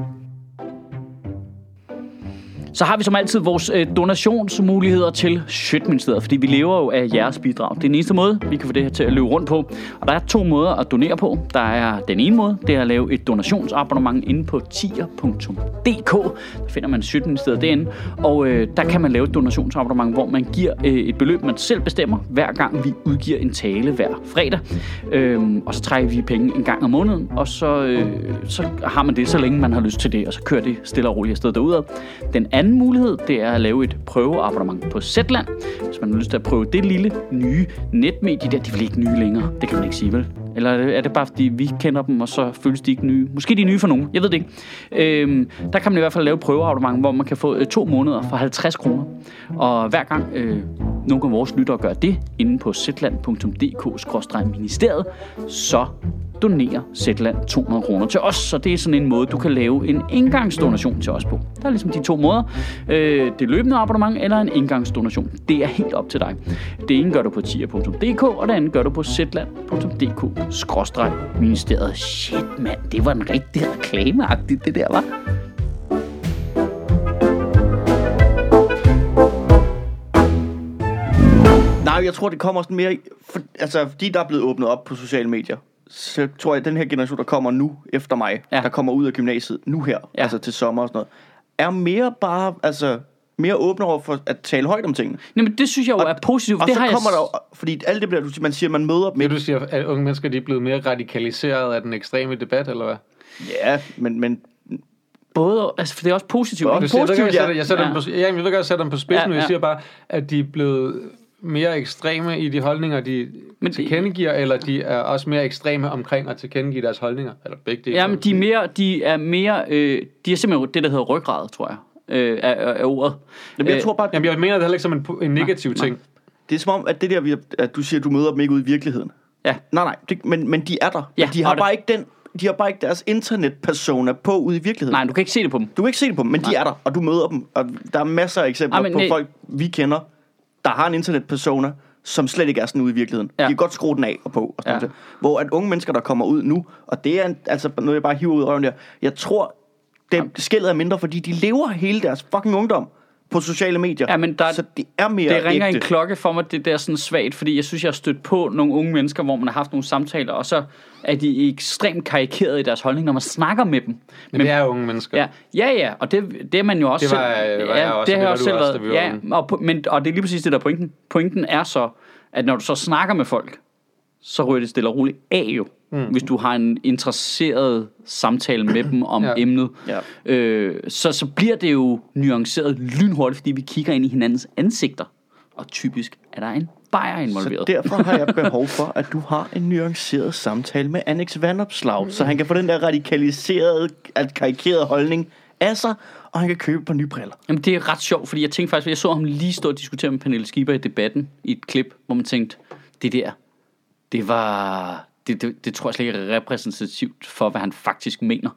Speaker 1: Så har vi som altid vores øh, donationsmuligheder til Sjøtministeriet, fordi vi lever jo af jeres bidrag. Det er den eneste måde, vi kan få det her til at løbe rundt på. Og der er to måder at donere på. Der er den ene måde, det er at lave et donationsabonnement inde på tier.dk. Der finder man Sjøtministeriet derinde, og øh, der kan man lave et donationsabonnement, hvor man giver øh, et beløb, man selv bestemmer, hver gang vi udgiver en tale hver fredag. Øh, og så trækker vi penge en gang om måneden, og så, øh, så har man det, så længe man har lyst til det, og så kører det stille og roligt afsted derudad. Den anden mulighed, det er at lave et prøveabonnement på Zetland, hvis man har lyst til at prøve det lille nye netmedie der. De er ikke nye længere, det kan man ikke sige, vel? Eller er det, bare fordi, vi kender dem, og så føles de ikke nye? Måske de er nye for nogen, jeg ved det ikke. Øhm, der kan man i hvert fald lave prøveabonnement, hvor man kan få øh, to måneder for 50 kroner. Og hver gang øh, nogle af vores lyttere gør det, inde på zetland.dk-ministeriet, så donerer Zetland 200 kroner til os. Så det er sådan en måde, du kan lave en engangsdonation til os på. Der er ligesom de to måder. Øh, det løbende abonnement eller en engangsdonation. Det er helt op til dig. Det ene gør du på tier.dk, og det andet gør du på zetland.dk-ministeriet. Shit, mand. Det var en rigtig reklameagtig, det der, var.
Speaker 3: Nej, jeg tror, det kommer sådan mere... For, altså, fordi der er blevet åbnet op på sociale medier, så tror jeg, at den her generation, der kommer nu efter mig,
Speaker 1: Ja.
Speaker 3: der kommer ud af gymnasiet nu her,
Speaker 1: Ja.
Speaker 3: altså til sommer og sådan noget, er mere bare, altså, mere åbne over for at tale højt om tingene.
Speaker 1: Jamen, det synes jeg jo er positivt.
Speaker 3: Og
Speaker 1: det
Speaker 3: så
Speaker 1: har
Speaker 3: kommer
Speaker 1: jeg...
Speaker 3: der jo, fordi alt det bliver, du- man siger, man møder dem
Speaker 2: Det du siger, at unge mennesker de er blevet mere radikaliseret af den ekstreme debat, eller hvad?
Speaker 3: Ja, men, men
Speaker 1: Både, altså, for det er også positivt.
Speaker 3: Både
Speaker 1: ikke?
Speaker 2: Du siger, jeg
Speaker 3: positivt,
Speaker 2: sætter, jeg sætter,
Speaker 1: ja.
Speaker 2: dem på, ja, jeg ved godt, jeg sætter dem på spidsen,
Speaker 1: ja.
Speaker 2: ja. jeg siger bare, at de er blevet mere ekstreme i de holdninger, de
Speaker 1: Men det-
Speaker 2: tilkendegiver, eller de er også mere ekstreme omkring at tilkendegive deres holdninger? Eller begge dele?
Speaker 1: Jamen, de er mere, de er mere, øh, de er simpelthen det, der hedder ryggrad, tror jeg, øh, af, af, ordet.
Speaker 3: Jamen, jeg
Speaker 1: Øh,
Speaker 3: tror bare,
Speaker 2: Jamen, jeg mener det heller ikke som en, en negativ ting.
Speaker 3: det er som om, at det der, vi- at du siger, at du møder dem ikke ude i virkeligheden.
Speaker 1: Ja.
Speaker 3: Nej, nej, det, men, men de er der.
Speaker 1: Ja,
Speaker 3: de har
Speaker 1: og det-
Speaker 3: bare ikke den, de har bare ikke deres internetpersona på ude i virkeligheden.
Speaker 1: Nej, du kan ikke se det på dem.
Speaker 3: Du kan ikke se det på dem, men de er der, og du møder dem. Og der er masser af eksempler
Speaker 1: Ej, men
Speaker 3: på
Speaker 1: nej.
Speaker 3: folk, vi kender, der har en internetpersona, som slet ikke er sådan ude i virkeligheden.
Speaker 1: Ja.
Speaker 3: De kan godt skrue den af og på. Og sådan
Speaker 1: Ja.
Speaker 3: noget. Hvor at unge mennesker, der kommer ud nu, og det er en, altså noget, jeg bare hiver ud af røven der, jeg tror, det skældet er mindre, fordi de lever hele deres fucking ungdom på sociale medier.
Speaker 1: Ja, men der-
Speaker 3: så det er mere
Speaker 1: Det ringer
Speaker 3: ægte.
Speaker 1: en klokke for mig, det der er sådan svagt, fordi jeg synes, jeg har stødt på nogle unge mennesker, hvor man har haft nogle samtaler, og så er de ekstremt karikerede i deres holdning, når man snakker med dem.
Speaker 2: Men det er unge mennesker.
Speaker 1: Ja, ja, ja, og det, det er man jo også
Speaker 2: Det var,
Speaker 1: selv.
Speaker 2: var jeg også,
Speaker 1: det har jeg også selv været. Ja, og, men, og det er lige præcis det der er pointen. Pointen er så, at når du så snakker med folk, så ryger det stille og roligt af jo. Mm. Hvis du har en interesseret samtale med dem om
Speaker 2: Ja.
Speaker 1: emnet.
Speaker 3: Ja.
Speaker 1: Øh, så, så bliver det jo nuanceret lynhurtigt, fordi vi kigger ind i hinandens ansigter. Og typisk er der en bajer
Speaker 3: Så
Speaker 1: involveret.
Speaker 3: derfor har jeg behov for, at du har en nuanceret samtale med Annex Vandopslag, så han kan få den der radikaliserede, at karikerede holdning af sig, og han kan købe par nye briller.
Speaker 1: Jamen, det er ret sjovt, fordi jeg tænkte faktisk, jeg så ham lige stå og diskutere med Pernille Schieber i debatten i et klip, hvor man tænkte, det der, det var, det, det, det tror jeg slet ikke er repræsentativt for, hvad han faktisk mener.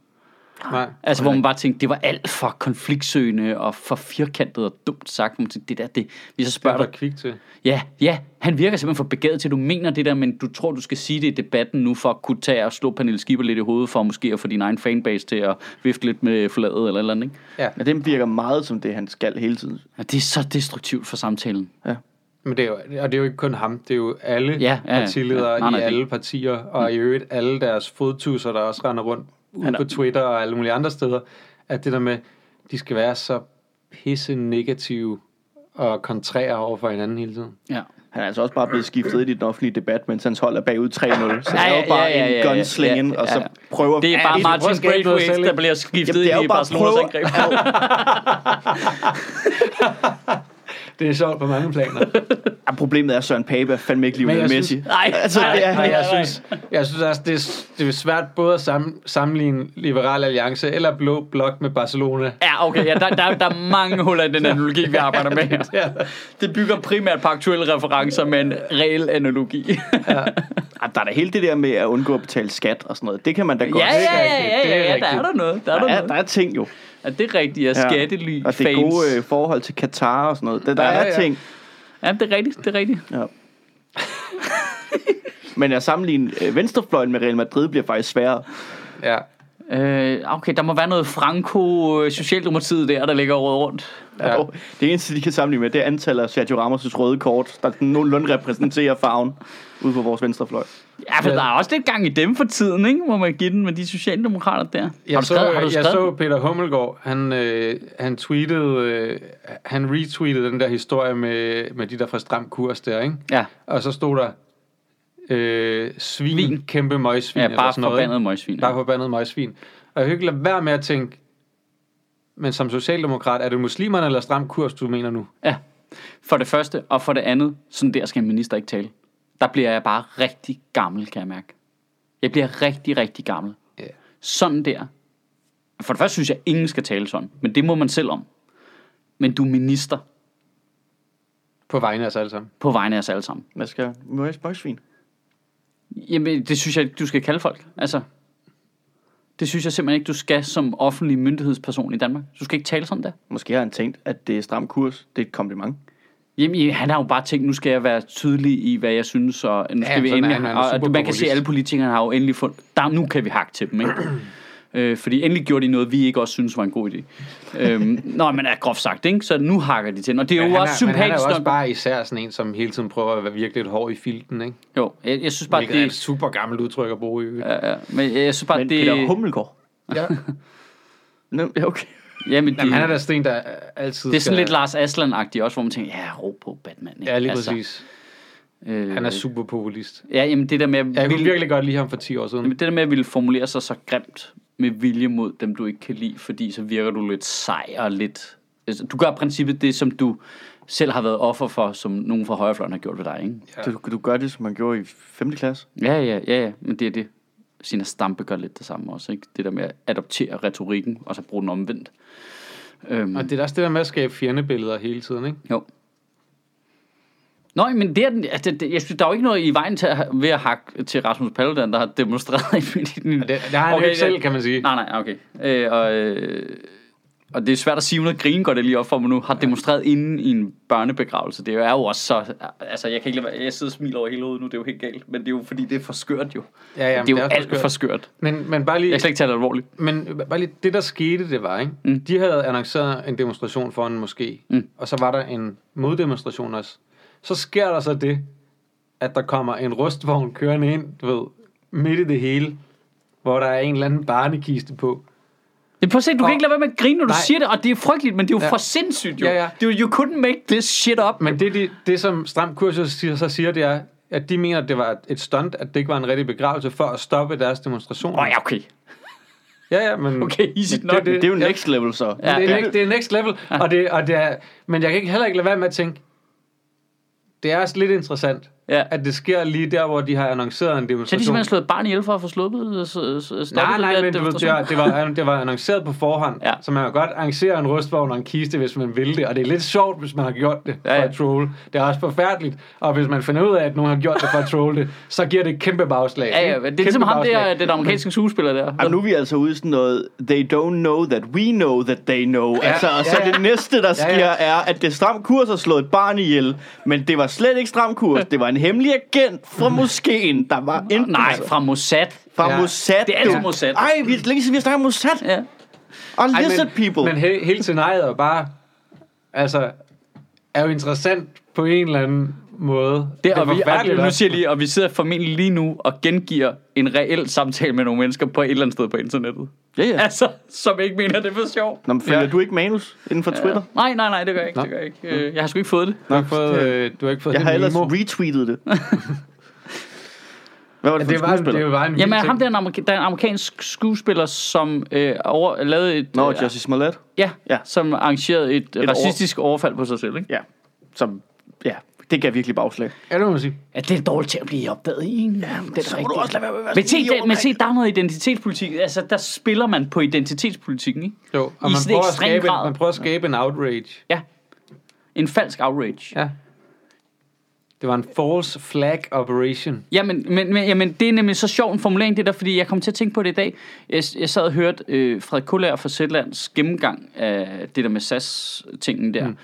Speaker 2: Nej.
Speaker 1: Altså, hvor man bare tænkte, det var alt for konfliktsøgende og for firkantet og dumt sagt. Man tænkte, det der, det, hvis jeg
Speaker 2: Det
Speaker 1: spørger
Speaker 2: er
Speaker 1: dig,
Speaker 2: kvik til.
Speaker 1: ja, ja, han virker simpelthen for begavet til, at du mener det der, men du tror, du skal sige det i debatten nu, for at kunne tage og slå Pernille Schieber lidt i hovedet, for måske at få din egen fanbase til at vifte lidt med fladet eller eller andet, ikke?
Speaker 2: Ja.
Speaker 3: Ja, det virker meget som det, han skal hele tiden.
Speaker 1: Ja, det er så destruktivt for samtalen.
Speaker 2: Men det er jo, og det er jo ikke kun ham, det er jo alle
Speaker 1: Ja, ja, ja.
Speaker 2: partiledere
Speaker 1: Ja, nej, nej,
Speaker 2: i
Speaker 1: det-
Speaker 2: alle partier, og i øvrigt alle deres fodtusser, der også render rundt ude
Speaker 3: er-
Speaker 2: på Twitter og alle mulige andre steder, at det der med, de skal være så pisse negative og kontrære over for hinanden hele tiden.
Speaker 1: Ja.
Speaker 3: Han er altså også bare blevet skiftet i den offentlige debat, mens hans hold er bagud 3-0. Så
Speaker 1: Ja,
Speaker 3: det er
Speaker 1: ja,
Speaker 3: jo bare
Speaker 1: ja, ja,
Speaker 3: en
Speaker 1: ja, ja.
Speaker 3: ind,
Speaker 1: Ja,
Speaker 3: og så
Speaker 1: ja.
Speaker 3: prøver...
Speaker 1: Det er bare
Speaker 2: Ja,
Speaker 1: Martin Braithwaite, der bliver skiftet
Speaker 3: Jamen, det er
Speaker 1: ind
Speaker 3: jo
Speaker 1: i
Speaker 3: bare
Speaker 1: Barcelonas angreb.
Speaker 2: Det er sjovt på mange planer.
Speaker 3: Ja, problemet er, at Søren Pape er fandme ikke
Speaker 2: Men
Speaker 3: Lionel Messi.
Speaker 2: synes-
Speaker 1: Nej,
Speaker 3: Altså,
Speaker 1: nej,
Speaker 3: det er-
Speaker 2: Nej, jeg
Speaker 1: nej.
Speaker 2: synes, jeg synes også, det er, det er svært både at sam, sammenligne Liberal Alliance eller Blå Blok med Barcelona.
Speaker 1: Ja, okay, ja, der, der, der er mange huller i den analogi, vi arbejder med her.
Speaker 2: Ja.
Speaker 1: Det bygger primært på aktuelle referencer med en reel analogi.
Speaker 3: Ja, der er da hele det der med at undgå at betale skat og sådan noget. Det kan man da godt.
Speaker 1: ja, ja, ja,
Speaker 2: rigtigt.
Speaker 1: ja,
Speaker 2: Det er
Speaker 1: ja, ja, der er der noget. Der er
Speaker 3: Der
Speaker 1: der
Speaker 3: er, der er ting jo.
Speaker 1: Ja, det er rigtigt, ja, skattely,
Speaker 3: Og det er
Speaker 1: fans.
Speaker 3: gode øh, forhold til Katar og sådan noget. Der, der
Speaker 2: Ja,
Speaker 3: er
Speaker 2: ja.
Speaker 3: ting.
Speaker 1: Ja, det er rigtigt, det er rigtigt.
Speaker 3: Ja. Men at sammenligne øh, venstrefløjen med Real Madrid bliver faktisk sværere.
Speaker 2: ja.
Speaker 1: Øh, okay, der må være noget Franco øh, Socialdemokratiet der, der ligger råd rundt.
Speaker 3: Ja.
Speaker 2: Ja.
Speaker 3: Det eneste, de kan sammenligne med, det er antallet af Sergio Ramos' røde kort, der nogenlunde repræsenterer farven ude på vores venstrefløj.
Speaker 1: Ja, for der er også lidt gang i dem for tiden, ikke? Må man give den med de socialdemokrater der. har
Speaker 2: Jeg,
Speaker 1: du
Speaker 2: så,
Speaker 1: skrevet, har du
Speaker 2: jeg
Speaker 1: skrevet?
Speaker 2: så Peter Hummelgaard, han, øh, han tweetede, øh, han retweetede den der historie med, med de der fra Stram Kurs der, ikke?
Speaker 1: Ja,
Speaker 2: Og så stod der, øh, svin,
Speaker 1: svin,
Speaker 2: kæmpe møgsvin.
Speaker 1: ja bare
Speaker 2: sådan noget,
Speaker 1: forbandet
Speaker 2: ikke?
Speaker 1: møgsvin.
Speaker 2: Bare forbandet møgsvin. Og jeg kan ikke lade være med at tænke, men som socialdemokrat, er det muslimerne eller Stram Kurs, du mener nu?
Speaker 1: Ja, for det første, og for det andet, sådan der skal en minister ikke tale. Der bliver jeg bare rigtig gammel, kan jeg mærke. Jeg bliver rigtig, rigtig gammel.
Speaker 2: Ja.
Speaker 1: Sådan der. For det første synes jeg, ingen skal tale sådan, men det må man selv om. Men du er minister
Speaker 2: På vegne af os alle sammen.
Speaker 1: på vegne af os alle sammen.
Speaker 3: Hvad skal Møgsvin?
Speaker 1: Jamen, det synes jeg ikke, du skal kalde folk. Altså, det synes jeg simpelthen ikke, du skal som offentlig myndighedsperson i Danmark. Du skal ikke tale sådan der.
Speaker 3: Måske har han tænkt, at det er stram kurs. Det er et kompliment.
Speaker 1: Jamen, han har jo bare tænkt, nu skal jeg være tydelig i, hvad jeg synes, og nu skal
Speaker 2: Ja,
Speaker 1: vi
Speaker 2: er
Speaker 1: endelig...
Speaker 2: han, han er
Speaker 1: og, man kan se, at alle politikerne har jo endelig fundet... Der, nu kan vi hakke til dem, ikke? øh, fordi endelig gjorde de noget, vi ikke også synes var en god idé. øhm, nå, men er groft sagt, ikke? Så nu hakker de til den. Og det er
Speaker 2: Men
Speaker 1: jo
Speaker 2: han
Speaker 1: også
Speaker 2: er, men han er
Speaker 1: sympatisk
Speaker 2: jo også bare især sådan en, som hele tiden prøver at være virkelig et hård i filten, ikke?
Speaker 1: Jo, jeg, jeg synes bare,
Speaker 2: Hvilket er et
Speaker 1: det...
Speaker 2: super gammelt udtryk at bruge i.
Speaker 1: Ja, ja, men jeg synes bare,
Speaker 3: Men
Speaker 1: det...
Speaker 3: Peter Hummelgaard.
Speaker 2: Ja.
Speaker 3: Nå, ja, okay.
Speaker 1: Jamen, det,
Speaker 2: Jamen, han er der sten, der altid
Speaker 1: det er sådan
Speaker 2: skal...
Speaker 1: lidt Lars Aslan-agtigt også, hvor man tænker, ja, ro på Batman. Ikke?
Speaker 2: Ja, lige præcis.
Speaker 1: Øh,
Speaker 2: Han er super populist.
Speaker 1: Ja, jamen det der med... at
Speaker 2: Jeg kunne
Speaker 1: ville-
Speaker 2: virkelig godt lide ham for 10 år siden.
Speaker 1: Jamen, det der med at ville formulere sig så grimt med vilje mod dem, du ikke kan lide, fordi så virker du lidt sej og lidt... Altså, du gør i princippet det, som du selv har været offer for, som nogen fra højrefløjen har gjort ved dig, ikke?
Speaker 3: Ja. Du, du gør det, som man gjorde i 5. klasse.
Speaker 1: Ja, ja, ja, ja, men det er det. Sina Stampe gør lidt det samme også, ikke? Det der med at adoptere retorikken, og så bruge den omvendt. Øhm,
Speaker 2: Og det er også det der med at skabe fjendebilleder hele tiden, ikke?
Speaker 1: jo. Nå, men det er, den- altså, det, jeg synes, der er jo ikke noget i vejen til at, ved at hakke til Rasmus Paludan, der har demonstreret i din...
Speaker 2: Og det, det har han okay, ikke selv, kan man sige.
Speaker 1: Nej, nej, okay. Øh, og, øh, og det er svært at sige, uden at grine går det lige op for mig nu, har demonstreret inden i en børnebegravelse. Det er jo også så... Altså, jeg kan ikke lade jeg sidder og smiler over hele hovedet nu, det er jo helt galt. Men det er jo fordi, det er for skørt jo.
Speaker 2: Ja, ja,
Speaker 1: det er jo
Speaker 2: også
Speaker 1: alt
Speaker 2: skørt.
Speaker 1: for skørt.
Speaker 2: Men, men bare lige...
Speaker 1: Jeg kan slet ikke tage det alvorligt.
Speaker 2: Men bare lige, det der skete, det var, ikke?
Speaker 1: Mm.
Speaker 2: De havde annonceret en demonstration for en moské,
Speaker 1: Mm.
Speaker 2: og så var der en moddemonstration også. Så sker der så det, at der kommer en rustvogn kørende ind, du ved, midt i det hele, hvor der er en eller anden barnekiste på.
Speaker 1: Men prøv at se, du kan
Speaker 2: Og-
Speaker 1: ikke lade være med at grine, når du
Speaker 2: Nej.
Speaker 1: siger det, og det er frygteligt, men det er jo
Speaker 2: Ja.
Speaker 1: for sindssygt jo.
Speaker 2: Ja, ja.
Speaker 1: Det er jo, you couldn't make this shit up.
Speaker 2: Men det, det, det som Stram Kursus siger, så siger, det er, at de mener, at det var et- stunt, at det ikke var en rigtig begravelse for at stoppe deres demonstration.
Speaker 1: Åh, oh, ja, okay.
Speaker 2: Ja, ja, men...
Speaker 1: Okay, easy
Speaker 2: men
Speaker 1: nok.
Speaker 3: Det, det er jo next level så.
Speaker 2: Ja, det, er, det er next level, ja. og det, og det er, men jeg kan ikke, heller ikke lade være med at tænke, det er også lidt interessant,
Speaker 1: Ja.
Speaker 2: at det sker lige der, hvor de har annonceret en
Speaker 1: Så har de
Speaker 2: demonstration.
Speaker 1: simpelthen slået et barn ihjel for at få sluppet, så, så, stoppet
Speaker 2: Nej, nej, men du ved, det, var,
Speaker 1: demonstration?
Speaker 2: det, var, det var annonceret på forhånd,
Speaker 1: Ja.
Speaker 2: så man kan godt arrangere en rustvogn og en kiste, hvis man vil det, og det er lidt sjovt, hvis man har gjort det for
Speaker 1: Ja, ja.
Speaker 2: at troll. Det er også forfærdeligt, og hvis man finder ud af, at nogen har gjort det for at troll det, så giver det et kæmpe bagslag.
Speaker 1: Ja, ja, det er ligesom
Speaker 2: Kæmpe
Speaker 1: ham der,
Speaker 2: bagslag.
Speaker 1: den amerikanske skuespiller der.
Speaker 3: Jamen, nu er vi altså ude i sådan noget, they don't know that we know that they know. Ja, altså, og så
Speaker 2: ja, ja.
Speaker 3: det næste, der
Speaker 2: Ja,
Speaker 3: sker,
Speaker 2: ja.
Speaker 3: er, at det stram kurs har slået et barn ihjel. Men det var slet ikke stram kurs. Det var en hemmelig agent fra moskeen, der var enten
Speaker 1: Nej, fra Mossad.
Speaker 3: fra
Speaker 2: Ja.
Speaker 3: Mossad.
Speaker 1: Det er altid. Mossad.
Speaker 3: Ej, vi er længe siden, vi har snakket om Mossad.
Speaker 1: Ja.
Speaker 3: Og
Speaker 2: Ej,
Speaker 3: lizard
Speaker 2: men,
Speaker 3: people.
Speaker 2: Men he, hele scenariet er bare, altså, er jo interessant på en eller anden måde.
Speaker 1: Det, og, vi, og
Speaker 2: forfærdeligt
Speaker 1: nu siger lige, og vi sidder formentlig lige nu og gengiver en reel samtale med nogle mennesker på et eller andet sted på internettet.
Speaker 3: ja, ja.
Speaker 1: Altså, som ikke mener det er for sjov.
Speaker 3: Nå, men følger
Speaker 2: Ja.
Speaker 3: du ikke manus inden for Twitter?
Speaker 1: Nej, nej, nej, det gør jeg ikke.
Speaker 2: Nå.
Speaker 1: Det gør jeg ikke. Øh, Jeg har sgu ikke fået det.
Speaker 2: Du har ikke fået, øh, du har ikke fået
Speaker 3: Jeg har
Speaker 2: det
Speaker 3: ellers
Speaker 2: memo.
Speaker 3: retweetet det. Hvad var det for
Speaker 2: det
Speaker 3: en
Speaker 2: var,
Speaker 3: skuespiller?
Speaker 2: det var en
Speaker 1: Jamen,
Speaker 2: ting.
Speaker 1: ham der er en, amerika- der er en amerikansk skuespiller, som øh, over, lavede et...
Speaker 3: Nå,
Speaker 1: øh,
Speaker 3: Jussie Smollett.
Speaker 1: Ja,
Speaker 3: Ja.
Speaker 1: som arrangerede et, et
Speaker 3: over-
Speaker 1: racistisk overfald på sig selv, ikke?
Speaker 3: Ja. Som, ja, det gav virkelig bagslag.
Speaker 2: Ja, det må man sige.
Speaker 1: Ja, det er dårligt til at blive opdaget i. Ja, det er
Speaker 3: så må du også lade være med at være
Speaker 1: men se, der, men se, der er noget identitetspolitik. Altså, der spiller man på identitetspolitikken, ikke?
Speaker 2: Jo, og
Speaker 1: I
Speaker 2: man prøver, at skabe,
Speaker 1: grad.
Speaker 2: man prøver at skabe en outrage.
Speaker 1: Ja. En falsk outrage.
Speaker 2: Ja. Det var en false flag operation.
Speaker 1: Ja, men, men, men, jamen, det er nemlig så sjov en formulering, det der, fordi jeg kom til at tænke på det i dag. Jeg, jeg sad og hørte øh, Frederik Kullager fra Sætlands gennemgang af det der med SAS-tingen der, mm.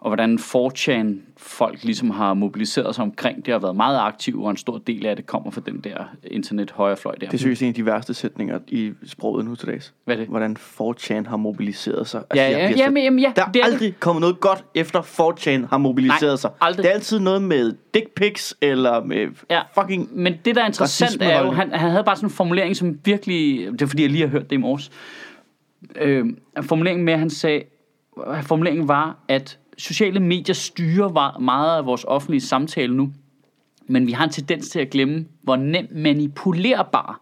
Speaker 1: Og hvordan 4chan folk ligesom har mobiliseret sig omkring det, har været meget aktive, og en stor del af det kommer fra den der internet højrefløj der.
Speaker 3: Det er seriøst en af de værste sætninger i sproget nu til dags.
Speaker 1: Hvad er det?
Speaker 3: Hvordan 4chan har mobiliseret sig.
Speaker 1: Ja,
Speaker 3: jeg
Speaker 1: ja, ja,
Speaker 3: så-
Speaker 1: men, jamen, ja,
Speaker 3: Der er
Speaker 1: det er det.
Speaker 3: aldrig kommet noget godt efter 4chan har mobiliseret
Speaker 1: Nej,
Speaker 3: sig.
Speaker 1: aldrig.
Speaker 3: Det er altid noget med dick pics, eller med
Speaker 1: Ja.
Speaker 3: fucking...
Speaker 1: Men det, der er interessant, er jo, han, han havde bare sådan en formulering, som virkelig... Det er fordi, jeg lige har hørt det i morges. Øh, formuleringen med, at han sagde... Formuleringen var, at sociale medier styrer meget af vores offentlige samtale nu. Men vi har en tendens til at glemme, hvor nemt manipulerbar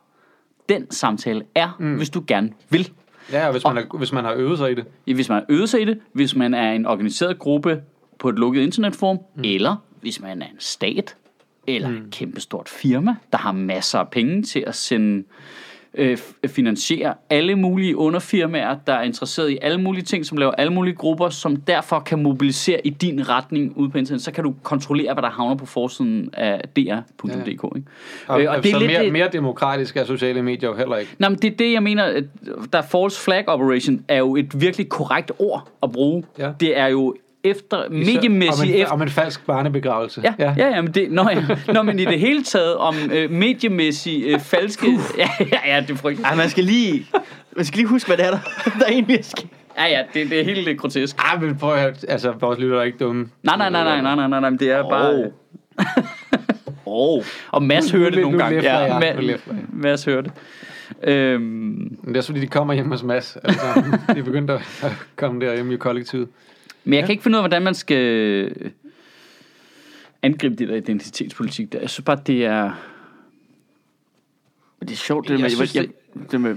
Speaker 1: den samtale er, mm. hvis du gerne vil.
Speaker 2: Ja, og hvis man, er, hvis man har øvet sig i det.
Speaker 1: Hvis man har øvet sig i det, hvis man er en organiseret gruppe på et lukket internetforum, mm. eller hvis man er en stat, eller mm. et kæmpestort firma, der har masser af penge til at sende øh, f- finansiere alle mulige underfirmaer, der er interesseret i alle mulige ting, som laver alle mulige grupper, som derfor kan mobilisere i din retning ude på internet, så kan du kontrollere, hvad der havner på forsiden af dr.dk. Ja. Ikke?
Speaker 2: Og,
Speaker 1: Øh,
Speaker 2: og det er så mere, mere demokratisk er sociale medier jo heller ikke.
Speaker 1: Nå, men det er det, jeg mener, at der er false flag operation, er jo et virkelig korrekt ord at bruge.
Speaker 2: Ja.
Speaker 1: Det er jo efter, mediemæssigt
Speaker 2: om en,
Speaker 1: efter...
Speaker 2: om en falsk barnebegravelse.
Speaker 1: Ja, ja, ja, men det, nå, ja. Nå, men i det hele taget om øh, mediemæssigt øh, falske... Ja, ja, ja, det er frygteligt.
Speaker 3: Ej, man skal lige... Man skal lige huske, hvad det er, der, der egentlig er sket.
Speaker 1: Ja, ja, det, det er helt øh, grotesk.
Speaker 2: Ah, men prøv at høre, altså, vores lytter er ikke dumme.
Speaker 1: Nej, nej, nej, nej, nej, nej, nej, nej, det er bare...
Speaker 3: Åh. Oh.
Speaker 1: Og Mads hører det nogle gange.
Speaker 2: læfler jeg,
Speaker 1: Ma-. Mads hører det. Øhm,
Speaker 2: Men det er også fordi, de kommer hjem hos Mads. Altså, de er begyndt at komme der hjemme i kollektivet.
Speaker 1: Men jeg kan ikke finde ud af, hvordan man skal angribe det der identitetspolitik der. Jeg synes bare, det er...
Speaker 3: Det er sjovt, det
Speaker 1: Jeg
Speaker 3: med,
Speaker 1: synes,
Speaker 3: jeg, jeg, det med,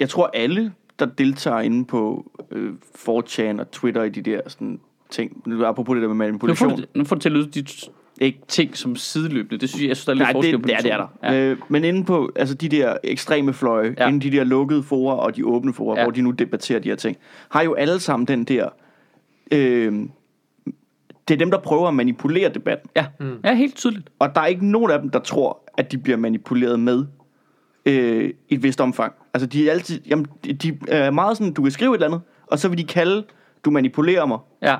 Speaker 3: jeg tror alle, der deltager inde på øh, 4chan og Twitter i de der sådan ting. Nu, apropos det der med
Speaker 1: Nu får,
Speaker 3: manipulation.
Speaker 1: du, nu får du til at lyde de
Speaker 3: Ikke
Speaker 1: ting som sideløbende. Det synes jeg, jeg synes, der er lidt
Speaker 3: Nej,
Speaker 1: forskel
Speaker 3: det,
Speaker 1: på
Speaker 3: det,
Speaker 1: de
Speaker 3: det er der.
Speaker 1: Ja.
Speaker 3: Øh, men inde på altså de der ekstreme fløje,
Speaker 1: Ja.
Speaker 3: ja. inde de der lukkede forer og de åbne forer,
Speaker 1: Ja.
Speaker 3: ja. hvor de nu debatterer de her ting, har jo alle sammen den der... Øh, det er dem, der prøver at manipulere debatten.
Speaker 1: Ja. ja, helt tydeligt.
Speaker 3: Og der er ikke nogen af dem, der tror, at de bliver manipuleret med øh, i et vist omfang. Altså, de er altid... Jamen, de, de er meget sådan, du kan skrive et eller andet, og så vil de kalde, du manipulerer mig,
Speaker 1: Ja.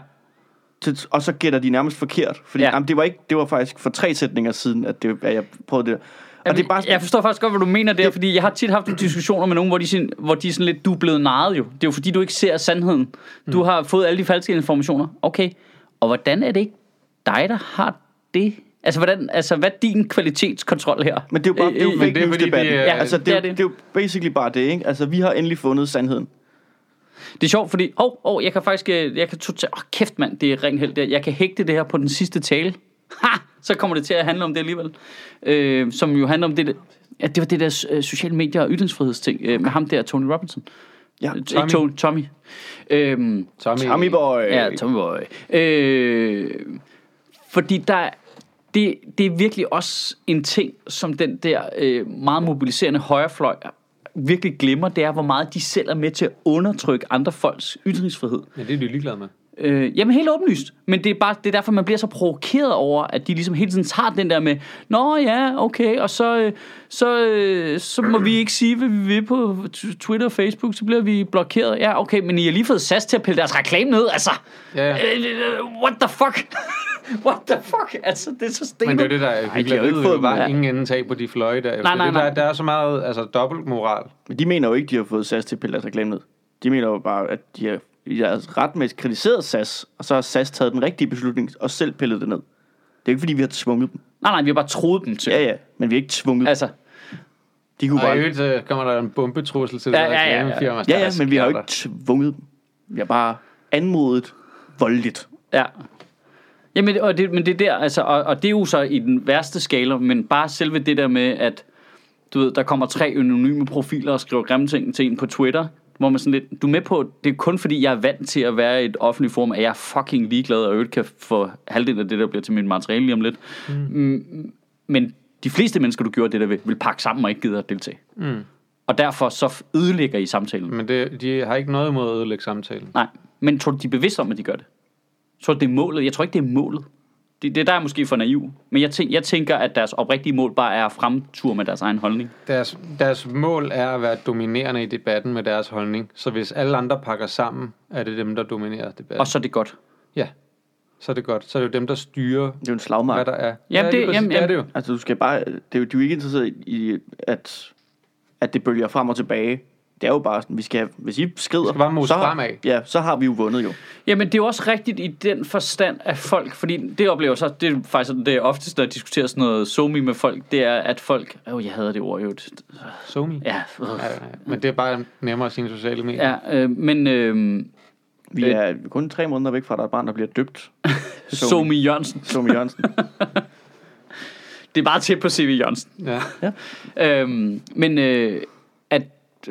Speaker 3: til, og så gætter de nærmest forkert. Fordi
Speaker 1: ja.
Speaker 3: jamen, det, var ikke, det var faktisk for tre sætninger siden, at, det, at jeg prøvede det. Og
Speaker 1: Jamen,
Speaker 3: det er bare
Speaker 1: Jeg forstår faktisk godt, hvad du mener der,
Speaker 3: Det-
Speaker 1: fordi jeg har tit haft nogle diskussioner med nogen, hvor de, sådan, hvor de er sådan lidt, du er blevet narret jo. Det er jo fordi, du ikke ser sandheden.
Speaker 3: Mm.
Speaker 1: Du har fået alle de falske informationer. Okay, og hvordan er det ikke dig, der har det? Altså, hvordan, altså hvad er din kvalitetskontrol her?
Speaker 3: Men det er jo bare det er jo fake
Speaker 2: det er
Speaker 3: news debatten.
Speaker 2: det
Speaker 3: Ja, altså, det,
Speaker 1: det
Speaker 3: er, det.
Speaker 1: det.
Speaker 3: er jo basically bare det, ikke? Altså, vi har endelig fundet sandheden.
Speaker 1: Det er sjovt, fordi, åh, oh, oh, jeg kan faktisk, øh, jeg kan totalt, åh, kæft mand, det er ren held der. Jeg kan hægte det her på den sidste tale. Ha! Så kommer det til at handle om det alligevel. Øh, som jo handler om det, der- ja, det var det der øh, sociale medier og ytringsfrihedsting øh, med ham der, Tony Robinson.
Speaker 3: Ja,
Speaker 1: Øh, Ikke Tony, Tommy. Øhm,
Speaker 2: Tommy,
Speaker 3: Tommy Boy.
Speaker 1: Ja, Tommy Boy. Øh, fordi der, det, det er virkelig også en ting, som den der øh, meget mobiliserende højrefløj virkelig glemmer, det er, hvor meget de selv er med til at undertrykke andre folks ytringsfrihed.
Speaker 2: Ja, det er de ligeglade med.
Speaker 1: Øh, jamen helt åbenlyst. Men det er bare det er derfor, man bliver så provokeret over, at de ligesom hele tiden tager den der med, Nå ja, okay, og så, øh, så, øh, så må vi ikke sige, hvad vi vil på Twitter og Facebook, så bliver vi blokeret. Ja, okay, men I har lige fået SAS til at pille deres reklame ned, altså.
Speaker 2: Ja, ja.
Speaker 1: Øh, what the fuck? what the fuck? Altså, det er så stenet.
Speaker 2: Men det er det, der er
Speaker 3: de har jo
Speaker 2: hyggeligt.
Speaker 3: ikke
Speaker 2: Det er jo
Speaker 3: fået
Speaker 2: bare
Speaker 1: dem.
Speaker 2: ingen enden tag på de fløje der.
Speaker 1: Nej, nej,
Speaker 2: det,
Speaker 1: nej.
Speaker 2: Der, der er så meget altså, dobbeltmoral.
Speaker 3: Men de mener jo ikke, de har fået SAS til at pille deres reklame ned. De mener jo bare, at de har retmæssigt kritiseret SAS, og så har SAS taget den rigtige beslutning og selv pillet det ned. Det er ikke, fordi vi har tvunget dem.
Speaker 1: Nej, nej, vi har bare troet dem til.
Speaker 3: Ja, ja, men vi har ikke tvunget dem.
Speaker 1: Altså,
Speaker 3: De kunne
Speaker 2: Og i
Speaker 3: bare...
Speaker 2: øvrigt øh, kommer der en bombetrussel til
Speaker 1: Ja, ja, ja, ja.
Speaker 3: Ja, ja, men vi har jo ikke tvunget dem. Vi har bare anmodet voldeligt.
Speaker 1: Ja. Jamen, og det, men det er der, altså, og, og det er jo så i den værste skala, men bare selve det der med, at du ved, der kommer tre anonyme profiler og skriver grimme ting til en på Twitter, hvor man sådan lidt, du er med på, det er kun fordi, jeg er vant til at være i et offentligt forum, at jeg er fucking ligeglad, og øvrigt kan få halvdelen af det, der bliver til mit materiale lige om lidt. Mm. Men de fleste mennesker, du gjorde det der ved, vil pakke sammen og ikke gider at deltage.
Speaker 2: Mm.
Speaker 1: Og derfor så ødelægger I samtalen.
Speaker 2: Men det, de har ikke noget imod at ødelægge samtalen.
Speaker 1: Nej, men tror du, de er bevidste om, at de gør det? Tror du, det er målet? Jeg tror ikke, det er målet. Det, det der er måske for naiv. Men jeg, tænker, jeg tænker, at deres oprigtige mål bare er at fremture med deres egen holdning.
Speaker 2: Deres, deres mål er at være dominerende i debatten med deres holdning. Så hvis alle andre pakker sammen, er det dem, der dominerer debatten.
Speaker 1: Og så er det godt.
Speaker 2: Ja, så er det godt. Så er det jo dem, der styrer,
Speaker 3: Det er jo en slagmark.
Speaker 2: hvad der er.
Speaker 1: Jamen,
Speaker 2: lige
Speaker 1: det-
Speaker 2: præcis,
Speaker 1: jamen,
Speaker 2: det er det jo.
Speaker 3: Altså, du skal bare... Det er jo, du er ikke interesseret i, at, at det bølger frem og tilbage. Det er jo bare sådan, vi skal, hvis I skrider,
Speaker 2: skal bare
Speaker 3: så, har-
Speaker 2: fremad.
Speaker 3: ja, så har vi jo vundet jo.
Speaker 1: Jamen, det er jo også rigtigt i den forstand af folk, fordi det oplever så, det er faktisk det er oftest, når jeg diskuterer sådan noget somi med folk, det er, at folk, åh, oh, jeg hader det ord jo,
Speaker 2: Somi.
Speaker 1: ja, øh,
Speaker 2: Ja, ja, men det er bare nemmere at sige sociale medier.
Speaker 1: ja øh, men øh,
Speaker 3: Vi
Speaker 1: Øh.
Speaker 3: er kun tre måneder væk fra, at der er et barn, der bliver døbt.
Speaker 1: Somi Jørgensen,
Speaker 3: Somi Jørgensen.
Speaker 1: det er bare tæt på C.V. Jørgensen.
Speaker 2: Ja.
Speaker 1: Øhm, men øh,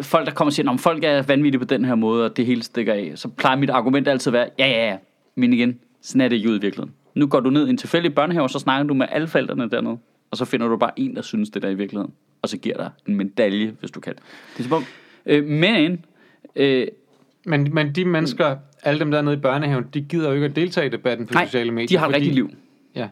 Speaker 1: folk, der kommer og siger, at folk er vanvittige på den her måde, og det hele stikker af, så plejer mit argument altid at være, ja, ja, ja, men igen, sådan er det jo i virkeligheden. Nu går du ned i en tilfældig børnehave, og så snakker du med alle forældrene dernede, og så finder du bare en, der synes det der i virkeligheden, og så giver dig en medalje, hvis du kan.
Speaker 3: Det er om,
Speaker 1: Øh, men, øh,
Speaker 2: Men, men de mennesker, alle dem der nede i børnehaven, de gider jo ikke at deltage i debatten på
Speaker 1: nej,
Speaker 2: sociale medier.
Speaker 1: de har et
Speaker 2: fordi-
Speaker 1: rigtigt liv.
Speaker 2: Ja.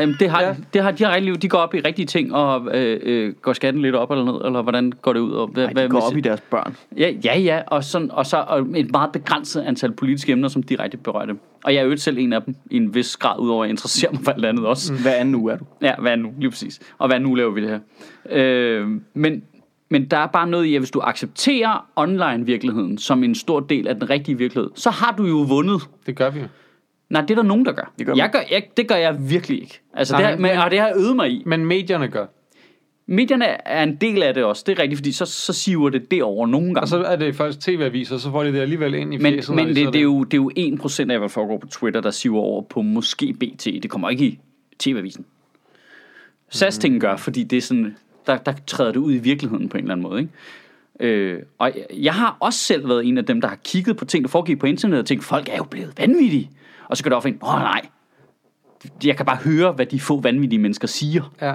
Speaker 1: Øhm, det har,
Speaker 2: Ja.
Speaker 1: det har, de har rigtigt liv. De går op i rigtige ting, og øh, øh, går skatten lidt op eller ned, eller hvordan går det ud? Og hvad,
Speaker 3: ej,
Speaker 1: hvad
Speaker 3: de går
Speaker 1: med-
Speaker 3: op i deres børn.
Speaker 1: Ja, ja, ja, og, sådan, og så og et meget begrænset antal politiske emner, som direkte berører dem. Og jeg er jo selv en af dem, i en vis grad, udover at jeg interesserer mig for alt andet også.
Speaker 3: Hvad anden uge er du?
Speaker 1: Ja, hvad er nu, lige præcis. Og hvad nu laver vi det her? Øh, men, men der er bare noget i, at hvis du accepterer online-virkeligheden som en stor del af den rigtige virkelighed, så har du jo vundet.
Speaker 2: Det gør vi jo.
Speaker 1: Nej, det er der nogen, der gør.
Speaker 3: Det gør
Speaker 1: jeg gør jeg, det gør jeg virkelig ikke. Altså,
Speaker 2: Nej,
Speaker 1: det har,
Speaker 2: men-
Speaker 1: men, og det har jeg øvet mig i.
Speaker 2: Men medierne gør.
Speaker 1: Medierne er en del af det også, det er rigtigt, fordi så, så siver det derover nogle gange.
Speaker 2: Og så er det først tv-aviser, så får de det alligevel ind i
Speaker 1: Men,
Speaker 2: fjeset.
Speaker 1: men
Speaker 2: de
Speaker 1: det, det, er jo, det er jo 1% af, hvad der foregår på Twitter, der siver over på måske BT. Det kommer ikke i TV-avisen. SAS ting gør, fordi det er sådan, der, der træder det ud i virkeligheden på en eller anden måde. Ikke? Øh, og jeg- jeg har også selv været en af dem, der har kigget på ting, der foregik på internettet, og tænkt, folk er jo blevet vanvittige. Og så går det op for en, åh nej, jeg kan bare høre, hvad de få vanvittige mennesker siger.
Speaker 2: Ja.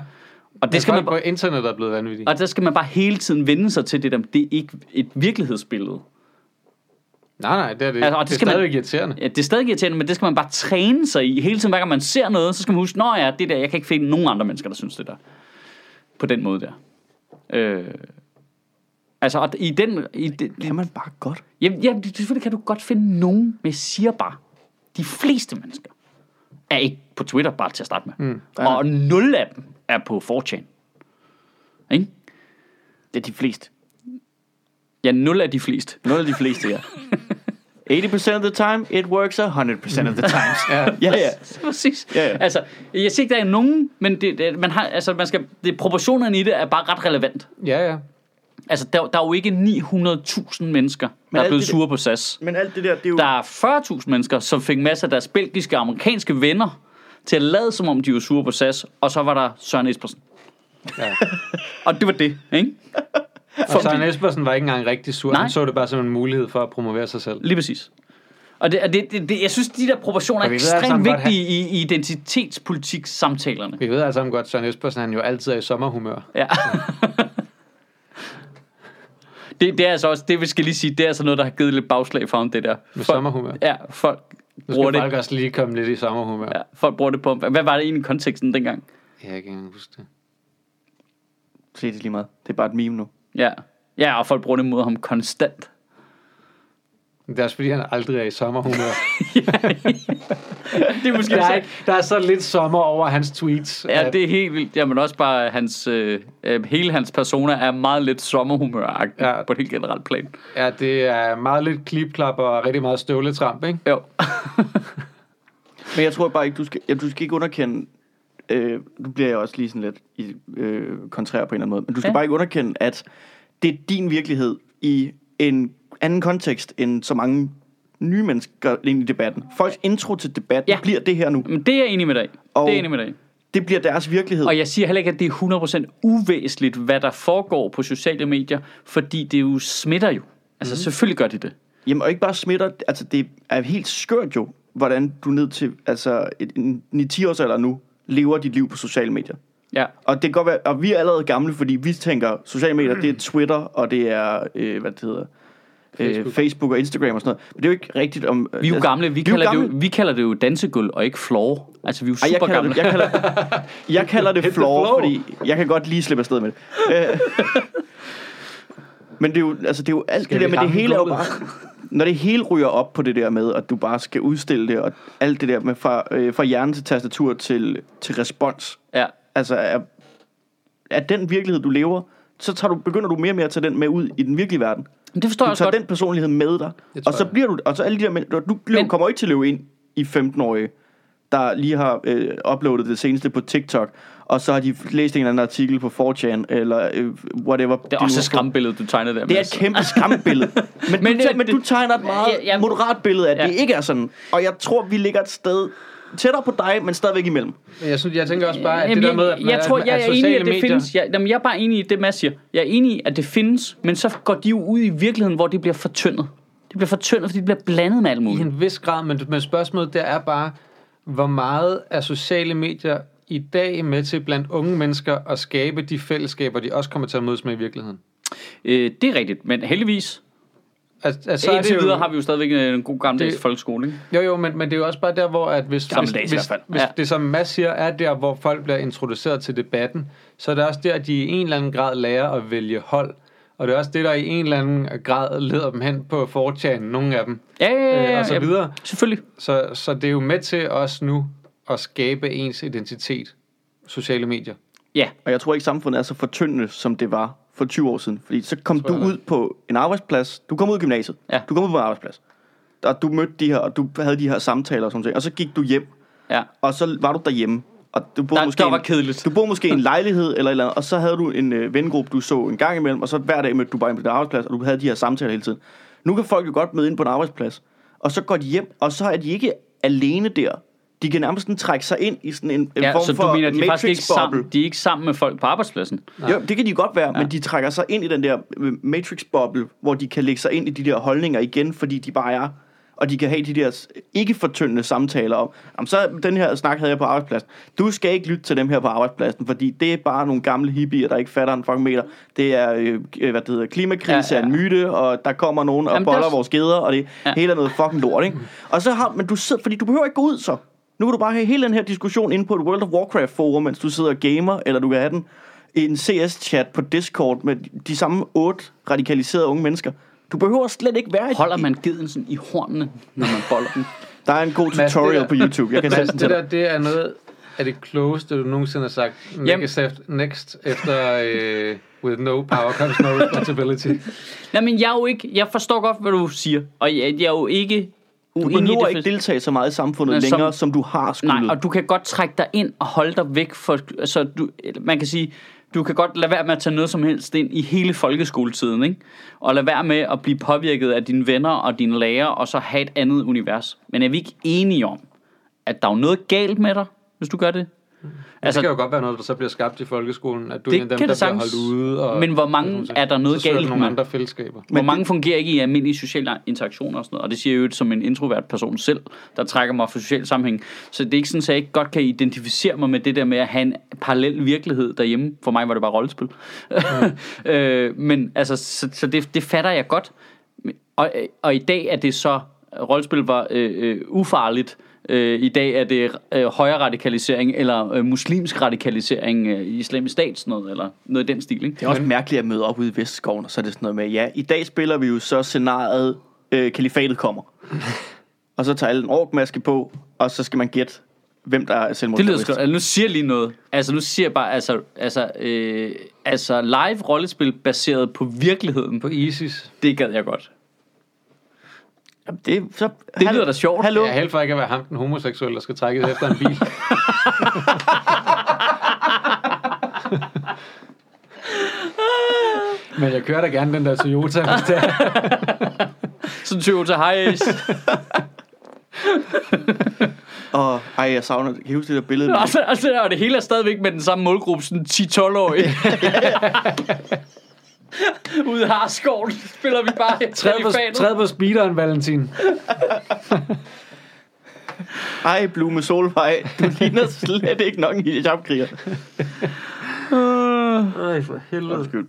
Speaker 1: Og det skal man,
Speaker 2: på internettet er blevet vanvittigt.
Speaker 1: og der skal man bare hele tiden vende sig til det der, det er ikke et virkelighedsbillede.
Speaker 2: Nej, nej, det er det.
Speaker 1: Altså, og
Speaker 2: det,
Speaker 1: det
Speaker 2: det er
Speaker 1: skal man-
Speaker 2: irriterende.
Speaker 1: Ja, det er stadig irriterende, men det skal man bare træne sig i. Hele tiden, hver gang man ser noget, så skal man huske, nå ja, det der, jeg kan ikke finde nogen andre mennesker, der synes det der. På den måde der. Øh, altså, og i den... I det,
Speaker 3: Kan man bare godt.
Speaker 1: ja, ja, selvfølgelig kan du godt finde nogen, men jeg siger bare, de fleste mennesker er ikke på Twitter bare til at starte med. Mm. Og nul af dem er på 4chan. Ikke?
Speaker 3: Det er de fleste.
Speaker 1: Ja, nul af de fleste.
Speaker 3: Nogle af de fleste, ja. 80% of the time, it works 100% of the times. ja, ja. ja.
Speaker 1: Præcis.
Speaker 3: Ja, ja.
Speaker 1: Altså, jeg siger ikke, der er nogen, men det, det, man har, altså, man skal, det, proportionerne i det er bare ret relevant.
Speaker 2: Ja, ja.
Speaker 1: Altså, der, der er jo ikke 900.000 mennesker, der er blevet sure på SAS.
Speaker 3: Men alt det der, det er jo...
Speaker 1: Der er 40.000 mennesker, som fik masser af deres belgiske og amerikanske venner til at lade, som om de var sure på SAS. Og så var der Søren Espersen.
Speaker 2: ja.
Speaker 1: Og det var det, ikke?
Speaker 2: Og Søren Espersen var ikke engang rigtig sur.
Speaker 1: Nej.
Speaker 2: Han så det bare som en mulighed for at promovere sig selv.
Speaker 1: Lige præcis. Og det, det, det, det, jeg synes, de der proportioner er ekstremt
Speaker 2: godt,
Speaker 1: vigtige i, i identitetspolitik-samtalerne.
Speaker 2: Vi ved sammen godt, at Søren Espersen han jo altid er i sommerhumør.
Speaker 1: Ja. det, det er altså også, det vi skal lige sige, det er altså noget, der har givet lidt bagslag for ham, det der.
Speaker 2: Med
Speaker 1: Folk-
Speaker 2: sommerhumør.
Speaker 1: Ja, folk
Speaker 2: Nu
Speaker 1: bruger
Speaker 2: skal
Speaker 1: det.
Speaker 2: folk også lige komme lidt i sommerhumør.
Speaker 1: Ja, folk bruger det på. Hvad var det egentlig i konteksten dengang?
Speaker 2: Jeg kan ikke engang huske det.
Speaker 3: Se det lige meget. Det er bare et meme nu.
Speaker 1: Ja. Ja, og folk bruger det mod ham konstant.
Speaker 2: Det er også fordi, han aldrig er i sommerhumør.
Speaker 1: Det er måske
Speaker 2: der, er ikke, der er så lidt sommer over hans tweets.
Speaker 1: Ja,
Speaker 2: at-
Speaker 1: det er helt vildt. Jamen også bare hans, øh, hele hans persona er meget lidt sommerhumøragtig ja. På et helt generelt plan.
Speaker 2: ja, det er meget lidt klipklap og rigtig meget støvletramp, ikke?
Speaker 1: Jo.
Speaker 3: Men jeg tror bare ikke, du skal, ja, du skal ikke underkende... Øh, nu bliver jeg også lige sådan lidt i, øh, kontrær på en eller anden måde. Men du skal
Speaker 1: ja.
Speaker 3: bare ikke underkende, at det er din virkelighed i en anden kontekst, end så mange nye mennesker ind i debatten. Folks intro til debatten
Speaker 1: Ja.
Speaker 3: bliver det her nu.
Speaker 1: Men det er jeg enig med dig.
Speaker 3: Og-
Speaker 1: Det er jeg enig med dig.
Speaker 3: Det bliver deres virkelighed.
Speaker 1: Og jeg siger heller ikke, at det er 100% uvæsentligt, hvad der foregår på sociale medier, fordi det jo smitter jo. Altså, mm. selvfølgelig gør det det.
Speaker 3: Jamen, og ikke bare smitter, altså det er helt skørt jo, hvordan du ned til, altså en 10 års alder nu, lever dit liv på sociale medier.
Speaker 1: Ja.
Speaker 3: Og det kan godt være, og vi er allerede gamle, fordi vi tænker, sociale medier, det er Twitter, og det er, øh, hvad det hedder, Facebook.
Speaker 2: Facebook.
Speaker 3: Øh, Facebook og Instagram og sådan noget. Men det er jo ikke rigtigt om...
Speaker 1: Vi er jo gamle. Vi,
Speaker 3: jo
Speaker 1: kalder, det
Speaker 3: gamle.
Speaker 1: jo, vi kalder det jo dansegulv og ikke floor. Altså, vi er jo
Speaker 3: Ej, jeg
Speaker 1: super
Speaker 3: kalder,
Speaker 1: gamle.
Speaker 3: det, jeg, kalder, jeg kalder det floor,
Speaker 2: floor.
Speaker 3: fordi jeg kan godt lige slippe afsted med det. Øh, Men det er jo, altså, det er jo alt
Speaker 2: Skal
Speaker 3: det der
Speaker 2: vi
Speaker 3: med, det hele er jo bare... Når det hele ryger op på det der med, at du bare skal udstille det, og alt det der med fra, øh, fra hjerne til tastatur til, til respons,
Speaker 1: Ja.
Speaker 3: Altså er, er den virkelighed, du lever, så tager du, begynder du mere og mere at tage den med ud i den virkelige verden.
Speaker 1: Men det forstår jeg
Speaker 3: Du
Speaker 1: også
Speaker 3: tager
Speaker 1: godt.
Speaker 3: den personlighed med dig,
Speaker 2: Det
Speaker 3: og så
Speaker 2: jeg.
Speaker 3: bliver du, og så alle de der, men, du
Speaker 1: Men-
Speaker 3: Men, kommer ikke til at løbe ind i 15-årige, der lige har øh, uploadet det seneste på TikTok, og så har de læst en eller anden artikel på 4chan, eller øh, whatever.
Speaker 1: Det er også et skræmmebillede, du tegnede der.
Speaker 3: Det er et kæmpe skræmmebillede. Men,
Speaker 1: Men,
Speaker 3: du,
Speaker 1: øh,
Speaker 3: men
Speaker 1: det-
Speaker 3: du tegner et meget
Speaker 1: Ja, ja.
Speaker 3: moderat billede af, at
Speaker 1: Ja.
Speaker 3: det ikke er sådan. Og jeg tror, vi ligger et sted tættere på dig, men stadigvæk imellem.
Speaker 2: Jeg, synes, jeg tænker også bare, at
Speaker 1: Jamen,
Speaker 2: det der med, at,
Speaker 1: jeg, jeg tror,
Speaker 2: at,
Speaker 1: jeg er enig i,
Speaker 2: sociale
Speaker 1: at det
Speaker 2: medier,
Speaker 1: findes. Jeg, jamen, jeg er bare enig i det, Mads siger. Jeg er enig i, at det findes, men så går de jo ud i virkeligheden, hvor det bliver fortyndet. Det bliver fortyndet, fordi det bliver blandet med alt
Speaker 2: i
Speaker 1: muligt.
Speaker 2: en vis grad, men, men spørgsmålet der er bare, hvor meget er sociale medier i dag med til blandt unge mennesker at skabe de fællesskaber, de også kommer til at mødes med i virkeligheden?
Speaker 1: Øh, det er rigtigt, men heldigvis,
Speaker 2: Altså, altså,
Speaker 1: så indtil videre har vi jo stadigvæk en god gammeldags
Speaker 2: Det-
Speaker 1: folkeskole, ikke?
Speaker 2: Jo, jo, men, men det er jo også bare der, hvor at hvis, hvis,
Speaker 1: i
Speaker 2: hvis,
Speaker 1: hvert fald.
Speaker 2: hvis
Speaker 1: Ja.
Speaker 2: det, som Mads siger, er der, hvor folk bliver introduceret til debatten, så er det også der, at de i en eller anden grad lærer at vælge hold. Og det er også det, der i en eller anden grad leder dem hen på 4chan, nogle af dem,
Speaker 1: Ja, ja, ja,
Speaker 2: øh,
Speaker 1: ja,
Speaker 2: og så
Speaker 1: ja.
Speaker 2: videre.
Speaker 1: Selvfølgelig.
Speaker 2: Så, så det er jo med til også nu at skabe ens identitet, sociale medier.
Speaker 1: Ja,
Speaker 3: Og jeg tror ikke, samfundet er så fortyndende, som det var for 20 år siden. Fordi så kom du ud på en arbejdsplads. Du kom ud i gymnasiet.
Speaker 1: Ja.
Speaker 3: Du kom ud på en arbejdsplads. Og du mødte de her, og du havde de her samtaler og sådan noget. Og så gik du hjem,
Speaker 1: ja.
Speaker 3: og så var du derhjemme. Og du boede
Speaker 1: Der,
Speaker 3: måske
Speaker 1: der var
Speaker 3: en-
Speaker 1: kedeligt.
Speaker 3: Du boede måske i en lejlighed eller et eller andet, og så havde du en øh, vengruppe, du så en gang imellem, og så hver dag mødte du bare ind på din arbejdsplads, og du havde de her samtaler hele tiden. Nu kan folk jo godt møde ind på en arbejdsplads, og så går de hjem, og så er de ikke alene der. De kan nærmest sådan trække sig ind i sådan en, en
Speaker 1: Ja,
Speaker 3: form
Speaker 1: så
Speaker 3: for
Speaker 1: du mener, de er faktisk ikke sammen, de er ikke sammen med folk på arbejdspladsen?
Speaker 3: Jo, det kan de godt være, ja. men de trækker sig ind i den der øh, matrix-boble, hvor de kan lægge sig ind i de der holdninger igen, fordi de bare er. og de kan have de der ikke fortyndende samtaler om, jamen, så den her snak havde jeg på arbejdspladsen. Du skal ikke lytte til dem her på arbejdspladsen, fordi det er bare nogle gamle hippier, der ikke fatter en fucking meter. Det er, øh, hvad det hedder, klimakrise
Speaker 1: Ja,
Speaker 3: ja, er en myte, og der kommer nogen og
Speaker 1: Jamen, er
Speaker 3: boller
Speaker 1: også-
Speaker 3: vores geder, og det
Speaker 1: ja.
Speaker 3: hele er noget fucking lort, ikke? Og så har, men du sidder, fordi du behøver ikke gå ud så. Nu kan du bare have hele den her diskussion inde på et World of Warcraft forum, mens du sidder og gamer, eller du kan have den i en CS-chat på Discord med de samme otte radikaliserede unge mennesker. Du behøver slet ikke være i
Speaker 1: Holder man geden sådan i hornene, når man boller den?
Speaker 3: Der er en god
Speaker 2: Mads,
Speaker 3: tutorial
Speaker 2: det der-
Speaker 3: på YouTube. Jeg kan sende
Speaker 2: Mads,
Speaker 3: den
Speaker 2: det
Speaker 3: til
Speaker 2: der,
Speaker 3: dig.
Speaker 2: det er noget af det klogeste, du nogensinde har sagt.
Speaker 1: Jamen-
Speaker 2: Next, efter, uh, with no power comes no responsibility.
Speaker 1: Nej, men jeg er jo ikke... Jeg forstår godt, hvad du siger. Og jeg, jeg er jo ikke
Speaker 3: Du behøver ikke deltage så meget i samfundet
Speaker 1: som-
Speaker 3: længere, som du har skulle.
Speaker 1: Nej, og du kan godt trække dig ind og holde dig væk for... Altså, du, man kan sige, du kan godt lade være med at tage noget som helst ind i hele folkeskoletiden, ikke? Og lade være med at blive påvirket af dine venner og dine lærere, og så have et andet univers. Men er vi ikke enige om, at der er noget galt med dig, hvis du gør det?
Speaker 2: Altså, det kan jo godt være noget, der så bliver skabt i folkeskolen, at du
Speaker 1: Det
Speaker 2: er en af dem, der
Speaker 1: det
Speaker 2: bliver
Speaker 1: sagtens.
Speaker 2: holdt ude. Og,
Speaker 1: Men hvor mange er der noget galt
Speaker 2: du nogle
Speaker 1: med?
Speaker 2: andre fællesskaber.
Speaker 1: Hvor mange fungerer ikke i almindelige sociale interaktioner og sådan noget. Og det siger jeg jo som en introvert person selv, der trækker mig for social sammenhæng. Så det er ikke sådan, at jeg ikke godt kan identificere mig med det der med at have en parallel virkelighed derhjemme. For mig var det bare rollespil. øh, men altså, så, så det, det fatter jeg godt. Og, og i dag er det så, rollespil var øh, øh, ufarligt. Øh, I dag er det øh, højere radikalisering, eller øh, muslimsk radikalisering, øh, islamisk stat, sådan noget, eller noget i den stil. Ikke?
Speaker 3: Det er også mærkeligt at møde op ude i Vestskoven, og så er det sådan noget med, ja, i dag spiller vi jo så scenariet, øh, kalifatet kommer. og så tager alle en orkmaske på, og så skal man gætte, hvem der er selvmord.
Speaker 1: Det lyder sgu, altså, nu siger jeg lige noget. Altså, nu siger jeg bare, altså, altså, øh, altså live rollespil baseret på virkeligheden,
Speaker 2: På ISIS.
Speaker 1: det gad jeg godt.
Speaker 3: Det, så,
Speaker 1: Det lyder da sjovt.
Speaker 3: Hallo?
Speaker 2: Jeg er helt for ikke at være ham, den homoseksuelle, der skal trækkes efter en bil. Men jeg kører da gerne den der Toyota, hvis det er.
Speaker 1: Sådan Toyota Hiace.
Speaker 3: Og ej, jeg savner det. Kan I huske det der billede?
Speaker 1: og, så, og, det hele er stadigvæk med den samme målgruppe, sådan 10-12-årige. Ude i Harskoven spiller vi bare
Speaker 2: Træd på, træd på speederen, Valentin.
Speaker 3: Ej, Blume Solvej, du ligner slet ikke nok en hijabkriger.
Speaker 2: Ej, for helvede.
Speaker 3: Undskyld.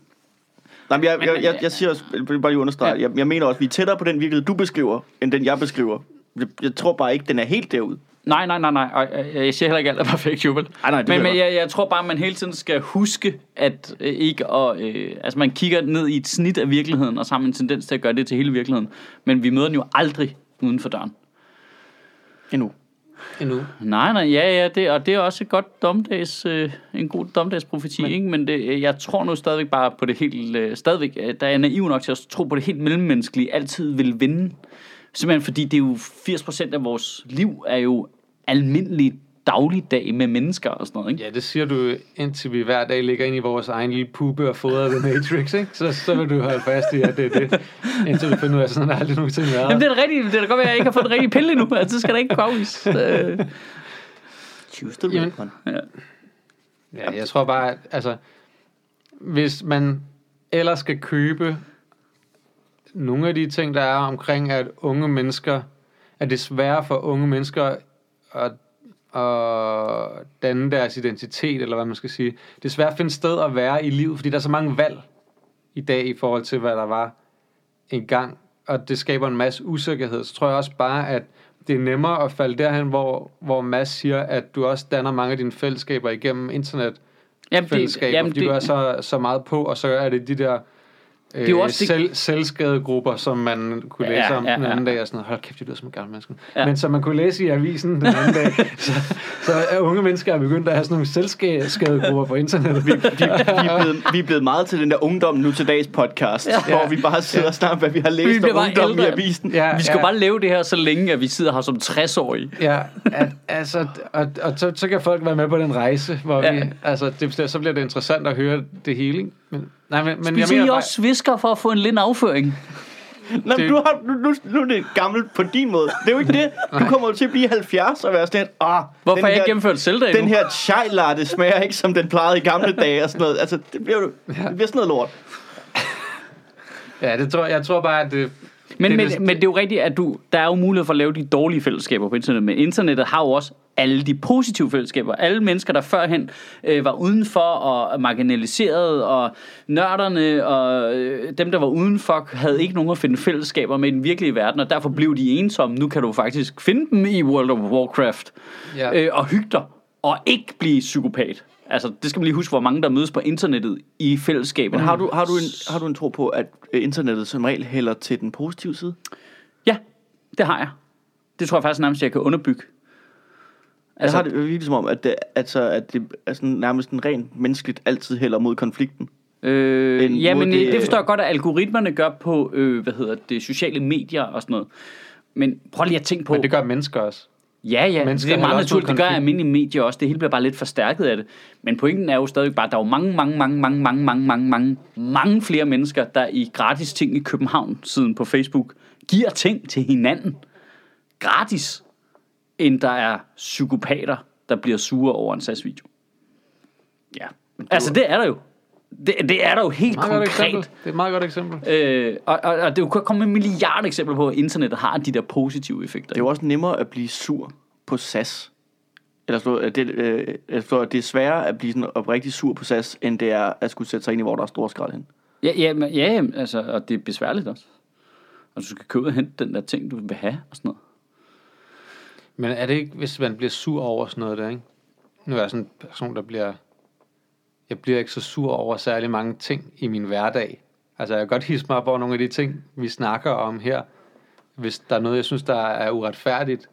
Speaker 3: Nej, men jeg, jeg, jeg, jeg siger også, bare lige understrege, jeg, jeg mener også, vi er tættere på den virkelighed, du beskriver, end den, jeg beskriver. Jeg, jeg tror bare ikke, den er helt derude.
Speaker 1: Nej, nej, nej, nej. Og jeg, siger heller ikke, alt er perfekt, Jubel.
Speaker 3: Ej, nej, det
Speaker 1: men men
Speaker 3: jeg
Speaker 1: jeg, tror bare, man hele tiden skal huske, at øh, ikke at, øh, altså man kigger ned i et snit af virkeligheden, og så har man en tendens til at gøre det til hele virkeligheden. Men vi møder den jo aldrig uden for døren.
Speaker 3: Endnu.
Speaker 2: Endnu.
Speaker 1: Nej, nej, ja, ja, det, og det er også et godt domdags, øh, en god domdagsprofeti, men, ikke? Men det, jeg tror nu stadigvæk bare på det helt, øh, stadigvæk, øh, der er jeg naiv nok til at tro på det helt mellemmenneskelige, altid vil vinde. Simpelthen fordi det er jo 80% af vores liv er jo almindelig dagligdag med mennesker og sådan noget, ikke?
Speaker 2: Ja, det siger du, indtil vi hver dag ligger ind i vores egen lille puppe og fodrer The Matrix, ikke? Så, så vil du holde fast i, at det er det. Indtil du finder ud af, at sådan det aldrig nogensinde været.
Speaker 1: Jamen det er da rigtigt, det er da godt at jeg ikke har fået den rigtige pille endnu, altså det skal da ikke afvise. Øh,
Speaker 3: the
Speaker 2: Jamen-
Speaker 3: one.
Speaker 2: Ja, jeg tror bare, at altså, hvis man ellers skal købe nogle af de ting, der er omkring, at unge mennesker, at det er sværere for unge mennesker at, at danne deres identitet, eller hvad man skal sige. Det er svært at finde sted at være i livet, fordi der er så mange valg i dag i forhold til, hvad der var engang, og det skaber en masse usikkerhed. Så tror jeg også bare, at det er nemmere at falde derhen, hvor, hvor Mads siger, at du også danner mange af dine fællesskaber igennem internet
Speaker 1: jamen,
Speaker 2: fællesskaber,
Speaker 1: jamen,
Speaker 2: fordi du er så, så meget på, og så er det de der øh,
Speaker 1: er jo også det-
Speaker 2: selv, selvskadegrupper, som man kunne læse
Speaker 1: Ja,
Speaker 2: om
Speaker 1: ja,
Speaker 2: den anden
Speaker 1: ja.
Speaker 2: dag, og sådan noget, hold kæft, det lyder som en gammel menneske.
Speaker 1: Ja.
Speaker 2: Ja. Men som man kunne læse i avisen den anden dag, så, så er unge mennesker er begyndt at have sådan nogle selvskadegrupper på internettet.
Speaker 3: Vi, vi, vi, er blevet, vi er blevet meget til den der ungdom nu til dags podcast, ja. hvor vi bare sidder og snakker, hvad vi har
Speaker 1: Vi
Speaker 3: læst
Speaker 1: bliver
Speaker 3: om
Speaker 1: bare
Speaker 3: ungdom i avisen.
Speaker 2: Ja,
Speaker 1: Vi skal
Speaker 2: ja.
Speaker 1: bare leve det her så længe, at vi sidder her som 60-årige.
Speaker 2: Ja, at, altså, og, og så, så kan folk være med på den rejse, hvor
Speaker 1: Ja.
Speaker 2: ja. vi, altså, det, så bliver det interessant at høre det hele. ikke? Men, nej, men, men jeg
Speaker 1: Spiser I
Speaker 2: mener
Speaker 1: også svisker for at få en lind afføring?
Speaker 3: Nå,
Speaker 2: Det-
Speaker 3: du har, nu, nu, nu er det gammelt på din måde. Det er jo ikke det. Du kommer jo til at blive 70 og være sådan lidt, ah,
Speaker 1: Hvorfor har jeg ikke gennemført Zelda
Speaker 3: den
Speaker 1: endnu?
Speaker 3: her chai latte smager ikke, som den plejede i gamle dage og sådan noget. Altså, det bliver, jo, det bliver sådan noget lort.
Speaker 2: Ja, det tror, jeg tror bare, at det,
Speaker 1: Men,
Speaker 2: Det er
Speaker 1: men,
Speaker 2: det-
Speaker 1: men det er jo rigtigt, at du, der er jo mulighed for at lave de dårlige fællesskaber på internettet, men internettet har jo også alle de positive fællesskaber. Alle mennesker, der førhen øh, var udenfor og marginaliseret, og nørderne og øh, dem, der var udenfor, havde ikke nogen at finde fællesskaber med i den virkelige verden, og derfor blev de ensomme. Nu kan du faktisk finde dem i World of Warcraft
Speaker 2: Ja.
Speaker 1: øh, og hygge dig, og ikke blive psykopat. Altså, det skal man lige huske, hvor mange der mødes på internettet i fællesskabet.
Speaker 3: Men har du, har, du en, har du en tro på, at øh, internettet som regel hælder til den positive side?
Speaker 1: Ja, det har jeg. Det tror jeg faktisk nærmest, jeg kan underbygge.
Speaker 3: Altså, jeg har det virkelig som om, at det, altså, at det er sådan, nærmest en rent menneskeligt altid hælder mod konflikten.
Speaker 1: Øh, ja, men det-
Speaker 3: det
Speaker 1: forstår jeg godt, at algoritmerne gør på, øh, hvad hedder det, sociale medier og sådan noget. Men prøv lige at tænke på...
Speaker 2: Men det gør mennesker også.
Speaker 1: Ja, ja,
Speaker 2: mennesker
Speaker 1: det er meget naturligt, det gør almindelige medier også. Det hele bliver bare lidt forstærket af det. Men pointen er jo stadig bare, at der er jo mange, mange, mange, mange, mange, mange, mange, mange, mange flere mennesker, der i gratis ting i København-siden på Facebook, giver ting til hinanden. Gratis. End der er psykopater, der bliver sure over en SAS-video. Ja. Altså, det er der jo. Det, det er der jo helt
Speaker 2: godt
Speaker 1: konkret.
Speaker 2: eksempel. Det er et meget godt eksempel.
Speaker 1: Øh, og, og, og det kan komme med milliarder eksempler på, at internettet har de der positive effekter.
Speaker 3: Det er jo også nemmere at blive sur på SAS. Eller at det, øh, at det er sværere at blive sådan oprigtig sur på SAS, end det er at skulle sætte sig ind i, hvor der er store skrald hen.
Speaker 1: Ja, ja, men, ja altså, og det er besværligt også. Og du skal købe og hente den der ting, du vil have og sådan noget.
Speaker 2: Men er det ikke, hvis man bliver sur over sådan noget der, ikke? Nu er jeg sådan en person, der bliver... Jeg bliver ikke så sur over særlig mange ting i min hverdag. Altså, jeg kan godt hisse mig op over nogle af de ting, vi snakker om her. Hvis der er noget, jeg synes, der er uretfærdigt.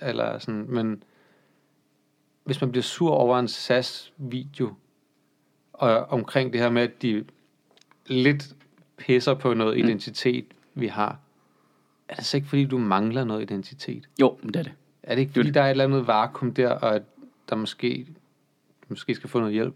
Speaker 2: Eller sådan, men hvis man bliver sur over en SAS-video, og omkring det her med, at de lidt pisser på noget
Speaker 1: Mm.
Speaker 2: identitet, vi har, er det så ikke, fordi du mangler noget identitet?
Speaker 1: Jo, det er det.
Speaker 2: Er det ikke,
Speaker 1: Det er
Speaker 2: fordi
Speaker 1: det.
Speaker 2: der er et eller andet vakuum der, og at der måske, måske skal få noget hjælp?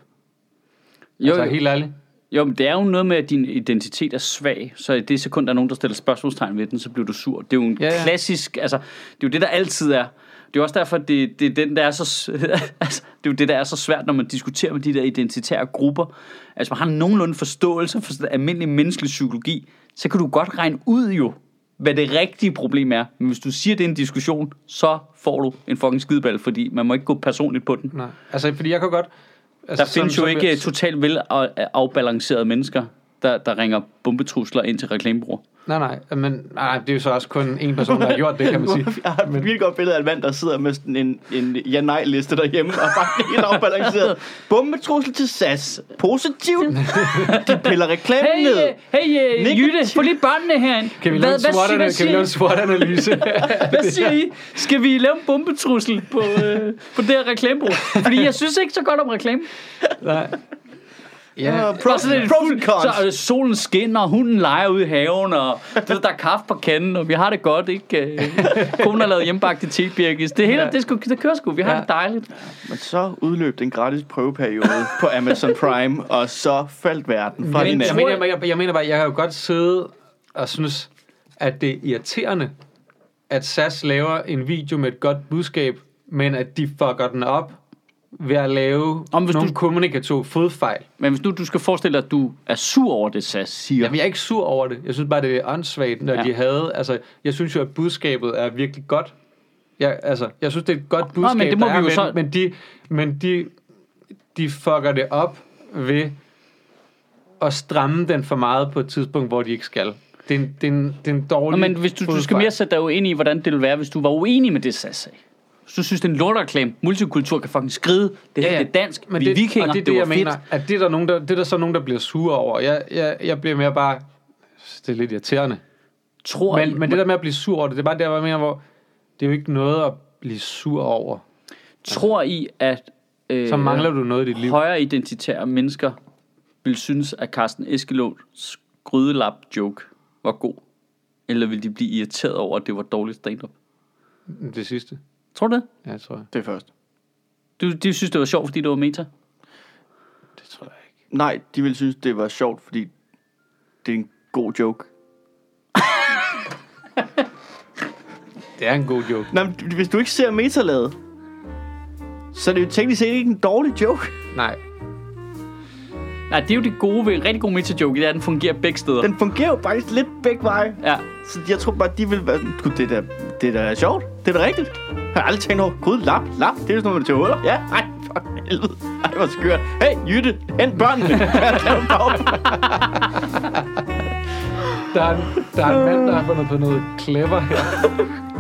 Speaker 1: Jo,
Speaker 2: altså, helt ærligt.
Speaker 1: Jo, men det er jo noget med, at din identitet er svag, så i det sekund, der er nogen, der stiller spørgsmålstegn ved den, så bliver du sur. Det er jo en
Speaker 2: Ja,
Speaker 1: ja, klassisk, altså, det er jo det, der altid er. Det er også derfor, det, det, er den, der er så, altså, det er jo det, der er så svært, når man diskuterer med de der identitære grupper. Altså, man har nogenlunde forståelse for sådan almindelig menneskelig psykologi, så kan du godt regne ud jo, hvad det rigtige problem er. Men hvis du siger, det er en diskussion, så får du en fucking skideball, fordi man må ikke gå personligt på den.
Speaker 2: Nej. Altså, fordi jeg kan godt...
Speaker 1: Der
Speaker 2: Altså,
Speaker 1: findes jo
Speaker 2: som-
Speaker 1: ikke totalt vel afbalancerede mennesker, der, der ringer bombetrusler ind til reklamebureauer.
Speaker 2: Nej, nej, men nej, det er jo så også kun en person, der har gjort det, kan man sige.
Speaker 3: Jeg har et virkelig godt billede af en mand, der sidder med sådan en, en ja-nej-liste derhjemme, og bare helt afbalanceret. Bombetrussel til SAS. Positivt. De piller reklamen
Speaker 1: Hey,
Speaker 3: ned.
Speaker 1: hey
Speaker 3: Negativ.
Speaker 1: Jytte, få lige børnene herind.
Speaker 2: Kan vi lave en SWOT-analyse? Kan vi lave en
Speaker 1: siger,
Speaker 2: SWOT-analyse?
Speaker 1: hvad siger I? Skal vi lave en bombetrussel på, øh, på det her reklamebureau? Fordi jeg synes ikke så godt om reklame.
Speaker 2: nej. Ja,
Speaker 3: Ja, pros,
Speaker 1: Og så er det
Speaker 3: pros
Speaker 1: fuld,
Speaker 3: and cons.
Speaker 1: så øh, solen skinner, og hunden leger ude i haven, og ved, der er kaffe på kanden, og vi har det godt, ikke? Øh, Konen har lavet hjemmebagte tebirkis. Det hele,
Speaker 2: Ja.
Speaker 1: det, sgu, det kører sgu. Vi har
Speaker 2: Ja.
Speaker 1: det dejligt.
Speaker 3: Men så udløb den gratis prøveperiode på Amazon Prime, og så faldt verden fra hinanden.
Speaker 2: jeg mener, jeg, jeg mener bare, jeg kan jo godt sidde og synes, at det er irriterende, at SAS laver en video med et godt budskab, men at de fucker den op ved at lave
Speaker 1: Om hvis
Speaker 2: nogle
Speaker 1: du-
Speaker 2: kommunikative fodfejl.
Speaker 1: Men hvis nu du skal forestille dig, at du er sur over det, SAS siger.
Speaker 2: Jamen, jeg er ikke sur over det. Jeg synes bare, det er åndssvagt, når
Speaker 1: Ja.
Speaker 2: de havde... Altså, jeg synes jo, at budskabet er virkelig godt. Jeg, altså, jeg synes, det er et godt budskab,
Speaker 1: men det må vi
Speaker 2: er,
Speaker 1: jo
Speaker 2: men,
Speaker 1: så-
Speaker 2: men, de, men de, de fucker det op ved at stramme den for meget på et tidspunkt, hvor de ikke skal. Det er en, det er en, det er en
Speaker 1: Nå,
Speaker 2: dårlig
Speaker 1: men hvis du, du skal mere sætte dig ind i, hvordan det ville være, hvis du var uenig med det, SAS sagde. Du synes, det er en lortreklame, multikultur kan fucking skride, det her
Speaker 2: Ja, ja.
Speaker 1: det er dansk,
Speaker 2: Men
Speaker 1: vi
Speaker 2: det,
Speaker 1: er vikinger,
Speaker 2: og det er det,
Speaker 1: var
Speaker 2: jeg
Speaker 1: fedt.
Speaker 2: mener, at det er, der nogen, der, det er der så nogen, der bliver sure over. Jeg, jeg, jeg bliver mere bare... Det er lidt irriterende.
Speaker 1: Tror I,
Speaker 2: Men, men det der med at blive sur over det, det er bare der, hvor jeg mener, hvor det er jo ikke noget at blive sur over.
Speaker 1: tror I, at øh,
Speaker 2: Så mangler du noget i dit liv.
Speaker 1: højere identitære mennesker vil synes, at Carsten Eskelunds grydelap joke var god? Eller vil de blive irriteret over, at det var dårligt stand-up?
Speaker 2: Det sidste.
Speaker 1: Tror du det?
Speaker 2: Ja, det tror jeg.
Speaker 3: Det er først.
Speaker 1: Du, de synes, det var sjovt, fordi det var meta?
Speaker 2: Det tror jeg ikke.
Speaker 3: Nej, de ville synes, det var sjovt, fordi det er en god joke.
Speaker 2: Det er en god joke.
Speaker 3: Nej, men hvis du ikke ser metalaget, så er det jo teknisk set ikke en dårlig joke.
Speaker 2: Nej.
Speaker 1: Nej, det er jo det gode ved rigtig god meta-joke, det er, at den fungerer begge steder.
Speaker 3: Den fungerer jo faktisk lidt begge veje.
Speaker 1: Ja.
Speaker 3: Så jeg tror bare, de vil være "Gud, det der, det der er sjovt. Det er da rigtigt. Jeg har aldrig tænkt over, gud, lap, lap, det er sådan noget til huller. Ja, ej, for helvede. Ej, hvor skørt. Hey, Jytte, hent børnene.
Speaker 2: Der er, en, der er en mand, der har fundet på noget clever her.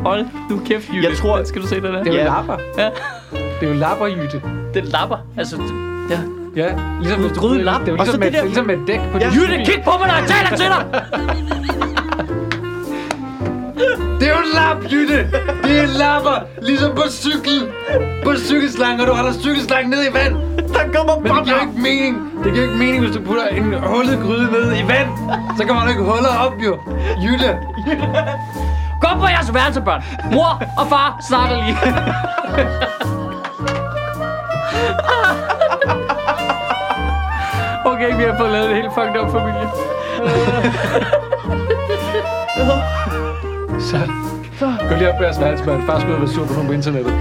Speaker 1: Hold nu kæft, Jytte.
Speaker 3: Jeg tror-
Speaker 1: Skal du se det der?
Speaker 2: Det er jo
Speaker 3: Ja.
Speaker 2: lapper.
Speaker 1: Ja.
Speaker 2: Det er jo lapperjytte.
Speaker 1: Den lapper. Altså, det- ja.
Speaker 2: Ja, ligesom hvis du
Speaker 1: Gryde
Speaker 2: det
Speaker 1: lap.
Speaker 2: er jo
Speaker 3: Og så
Speaker 2: ligesom,
Speaker 3: det
Speaker 2: med,
Speaker 3: der-
Speaker 2: ligesom med et dæk på
Speaker 3: Ja.
Speaker 2: din
Speaker 1: Jytte, kig på mig, når jeg taler til dig!
Speaker 2: Det er jo en lap, Jytte! Det er en lapper, ligesom på cykel. På cykelslangen, og du holder cykelslangen ned i vand.
Speaker 3: Der kommer
Speaker 2: Men det giver jo ikke mening. Det giver ikke mening, hvis du putter en hullet gryde ned i vand. Så kommer der ikke huller op, jo. Jytte.
Speaker 1: Kom på jeres værelse, børn. Mor og far snakker lige. Okay, vi har fået lavet en helt fucked up familie.
Speaker 2: Så. Gå lige op på jeres værelse, mand. Far og være sur på nogen på internettet.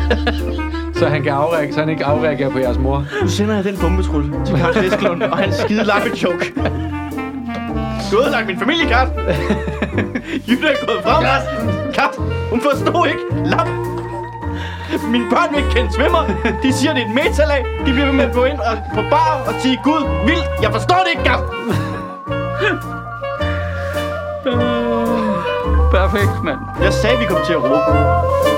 Speaker 2: Så han, kan afreagere, så han ikke afreagerer på jeres mor.
Speaker 3: Nu sender jeg den bombetrulle til Karl Eskelund og hans skide lappejoke. Du har ødelagt min familie, Karl. Jytte er gået frem. Karsten, hun forstod ikke. Lap. Mine børn vil ikke kende svømmer. De siger, det er et metalag. De bliver ved med at gå ind og, på bar og sige, Gud, vildt. Jeg forstår det ikke, Karsten.
Speaker 1: Perfekt, mand.
Speaker 3: Jeg sagde, vi kom til at råbe.